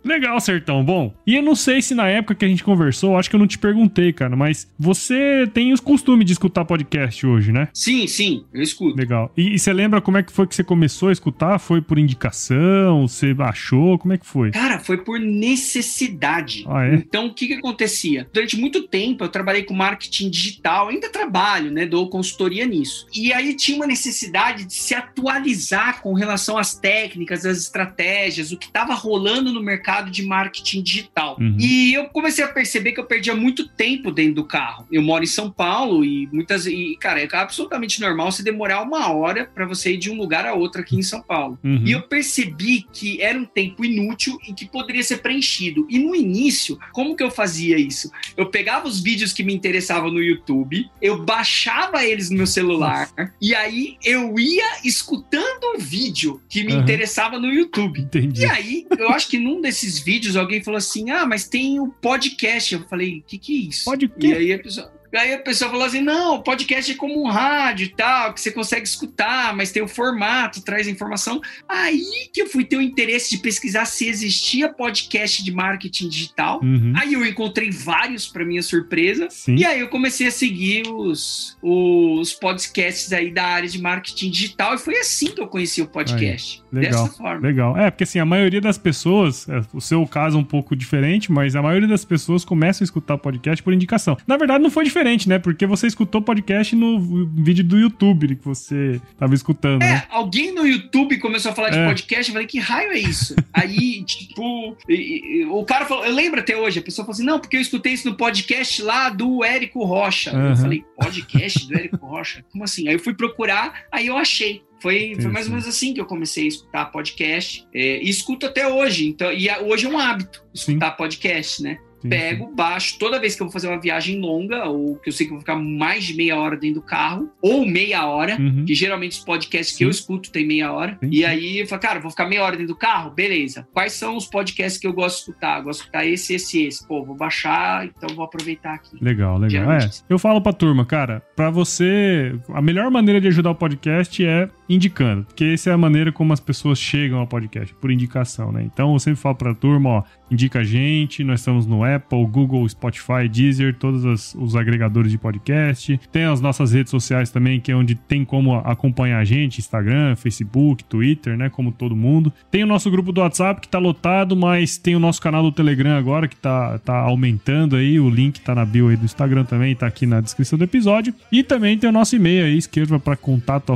Legal, Sertão. Bom, e eu não sei se na época que a gente conversou, acho que eu não te perguntei, cara, mas você tem os costumes de escutar podcast hoje, né? Sim, sim, eu escuto. Legal. E, e você lembra como é que foi que você começou a escutar? Foi por indicação? Você achou? Como é que foi? Cara, foi por necessidade. Ah, é? Então, o que que acontecia? Durante muito tempo, eu trabalhei com marketing digital, ainda trabalho, né? Dou consultoria nisso. E aí tinha uma necessidade de se atualizar com relação às técnicas, às estratégias, o que estava rolando no mercado de marketing digital. Uhum. E eu comecei a perceber que eu perdia muito tempo dentro do carro. Eu moro em São Paulo e muitas e cara, é absolutamente normal você demorar uma hora para você ir de um lugar a outro aqui em São Paulo. Uhum. E eu percebi que era um tempo inútil e que poderia ser preenchido. E no início, como que eu fazia isso? Eu pegava os vídeos que me interessavam no YouTube, eu baixava eles no meu celular e aí eu ia escutando o vídeo que me Uhum. interessava no YouTube. Entendi. E aí, eu acho que num desses vídeos alguém falou assim: ah, mas tem o podcast. Eu falei: o que, que é isso? Pode o E aí a pessoa. Aí a pessoa falou assim: não, o podcast é como um rádio e tal, que você consegue escutar, mas tem o formato, traz informação. Aí que eu fui ter o interesse de pesquisar se existia podcast de marketing digital. Uhum. Aí eu encontrei vários, para minha surpresa. Sim. E aí eu comecei a seguir os, os podcasts aí da área de marketing digital. E foi assim que eu conheci o podcast. legal. Dessa forma. Legal. É, porque assim, a maioria das pessoas, é, o seu caso é um pouco diferente, mas a maioria das pessoas começam a escutar podcast por indicação. Na verdade, não foi diferente, né? Porque você escutou podcast no vídeo do YouTube que você tava escutando, né? É, alguém no YouTube começou a falar de É. podcast, eu falei, que raio é isso? [LAUGHS] Aí, tipo, e- e- o cara falou, eu lembro até hoje, a pessoa falou assim, não, porque eu escutei isso no podcast lá do Érico Rocha. Aham. Eu falei, podcast do Érico Rocha? Como assim? Aí eu fui procurar, aí eu achei. Foi, foi mais ou menos assim que eu comecei a escutar podcast. É, e escuto até hoje. Então, e a- hoje é um hábito escutar podcast, né? Sim, Pego, baixo, toda vez que eu vou fazer uma viagem longa, ou que eu sei que eu vou ficar mais de meia hora dentro do carro, ou meia hora, Uhum. que geralmente os podcasts Sim. que eu escuto tem meia hora. E aí eu falo, cara, vou ficar meia hora dentro do carro? Beleza. Quais são os podcasts que eu gosto de escutar? Eu gosto de escutar esse, esse, esse. Pô, vou baixar, então vou aproveitar aqui. Legal, legal. É, eu falo pra turma, cara, pra você, a melhor maneira de ajudar o podcast é indicando, porque essa é a maneira como as pessoas chegam ao podcast, por indicação, né? Então eu sempre falo pra turma, ó, indica a gente, nós estamos no Apple, Google, Spotify, Deezer, todos os agregadores de podcast. Tem as nossas redes sociais também, que é onde tem como acompanhar a gente, Instagram, Facebook, Twitter, né? Como todo mundo. Tem o nosso grupo do WhatsApp que tá lotado, mas tem o nosso canal do Telegram agora que tá, tá aumentando aí. O link tá na bio aí do Instagram também, tá aqui na descrição do episódio. E também tem o nosso e-mail aí, escreva para contato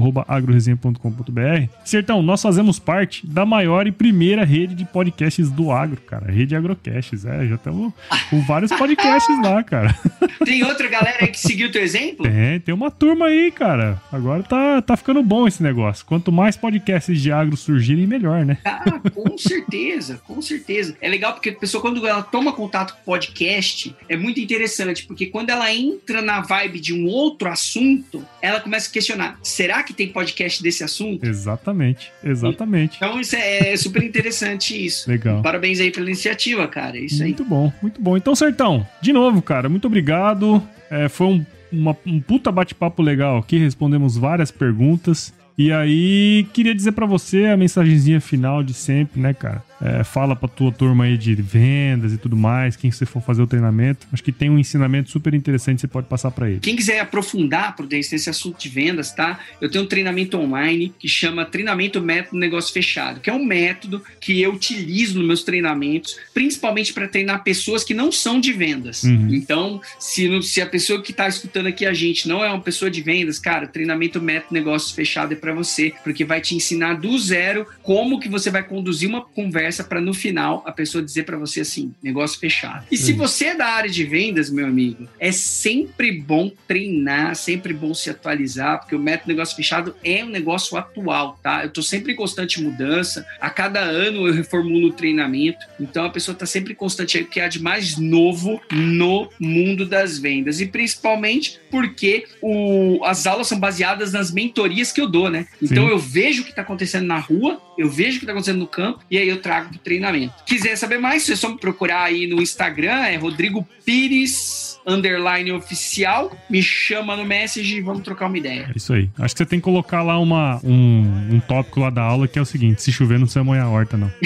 agroresenha.com.br. Sertão, nós fazemos parte da maior e primeira rede de podcasts do agro, cara. Rede Agrocasts, é, já estamos com vários podcasts lá, cara. Tem outra galera aí que seguiu o teu exemplo? Tem, tem uma turma aí, cara. Agora tá, tá ficando bom esse negócio. Quanto mais podcasts de agro surgirem, melhor, né? Ah, com certeza, com certeza. É legal porque a pessoa, quando ela toma contato com podcast, é muito interessante, porque quando ela entra na vibe de um outro assunto, ela começa a questionar: será que tem podcast desse assunto? Exatamente, exatamente. Então, isso é super interessante isso. Legal. Parabéns aí pela iniciativa, cara. É isso aí. Muito bom, muito bom. Então, Sertão, de novo, cara, muito obrigado. É, foi um, uma- um puta bate-papo legal aqui, respondemos várias perguntas. E aí, queria dizer pra você a mensagenzinha final de sempre, né, cara? É, fala pra tua turma aí de vendas e tudo mais, quem você for fazer o treinamento. Acho que tem um ensinamento super interessante que você pode passar pra ele. Quem quiser aprofundar, Prudência, nesse assunto de vendas, tá? Eu tenho um treinamento online que chama Treinamento Método Negócio Fechado, que é um método que eu utilizo nos meus treinamentos, principalmente para treinar pessoas que não são de vendas. Uhum. Então, se, se a pessoa que está escutando aqui a gente não é uma pessoa de vendas, cara, treinamento Método Negócio Fechado é para você, porque vai te ensinar do zero como que você vai conduzir uma conversa para no final a pessoa dizer para você assim, negócio fechado. E se Uhum. você é da área de vendas, meu amigo, é sempre bom treinar, sempre bom se atualizar, porque o método negócio fechado é um negócio atual, tá? Eu tô sempre em constante mudança, a cada ano eu reformulo o treinamento, então a pessoa tá sempre constante aí, o que há de mais novo no mundo das vendas, e principalmente porque o, as aulas são baseadas nas mentorias que eu dou, né? Então Sim. eu vejo o que tá acontecendo na rua, eu vejo o que tá acontecendo no campo, e aí eu trago pro treinamento. Quiser saber mais, é só me procurar aí no Instagram, é Rodrigo Pires, underline oficial, me chama no message e vamos trocar uma ideia. É isso aí. Acho que você tem que colocar lá uma, um, um tópico lá da aula que é o seguinte: se chover, não precisa molhar a horta, não. [LAUGHS]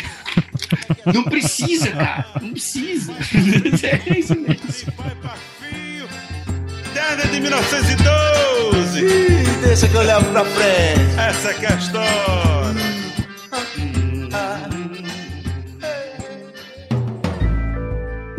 Não precisa, cara, não precisa. [LAUGHS] É isso mesmo. De 1912. Ih, deixa que eu levo pra frente. Essa é a história.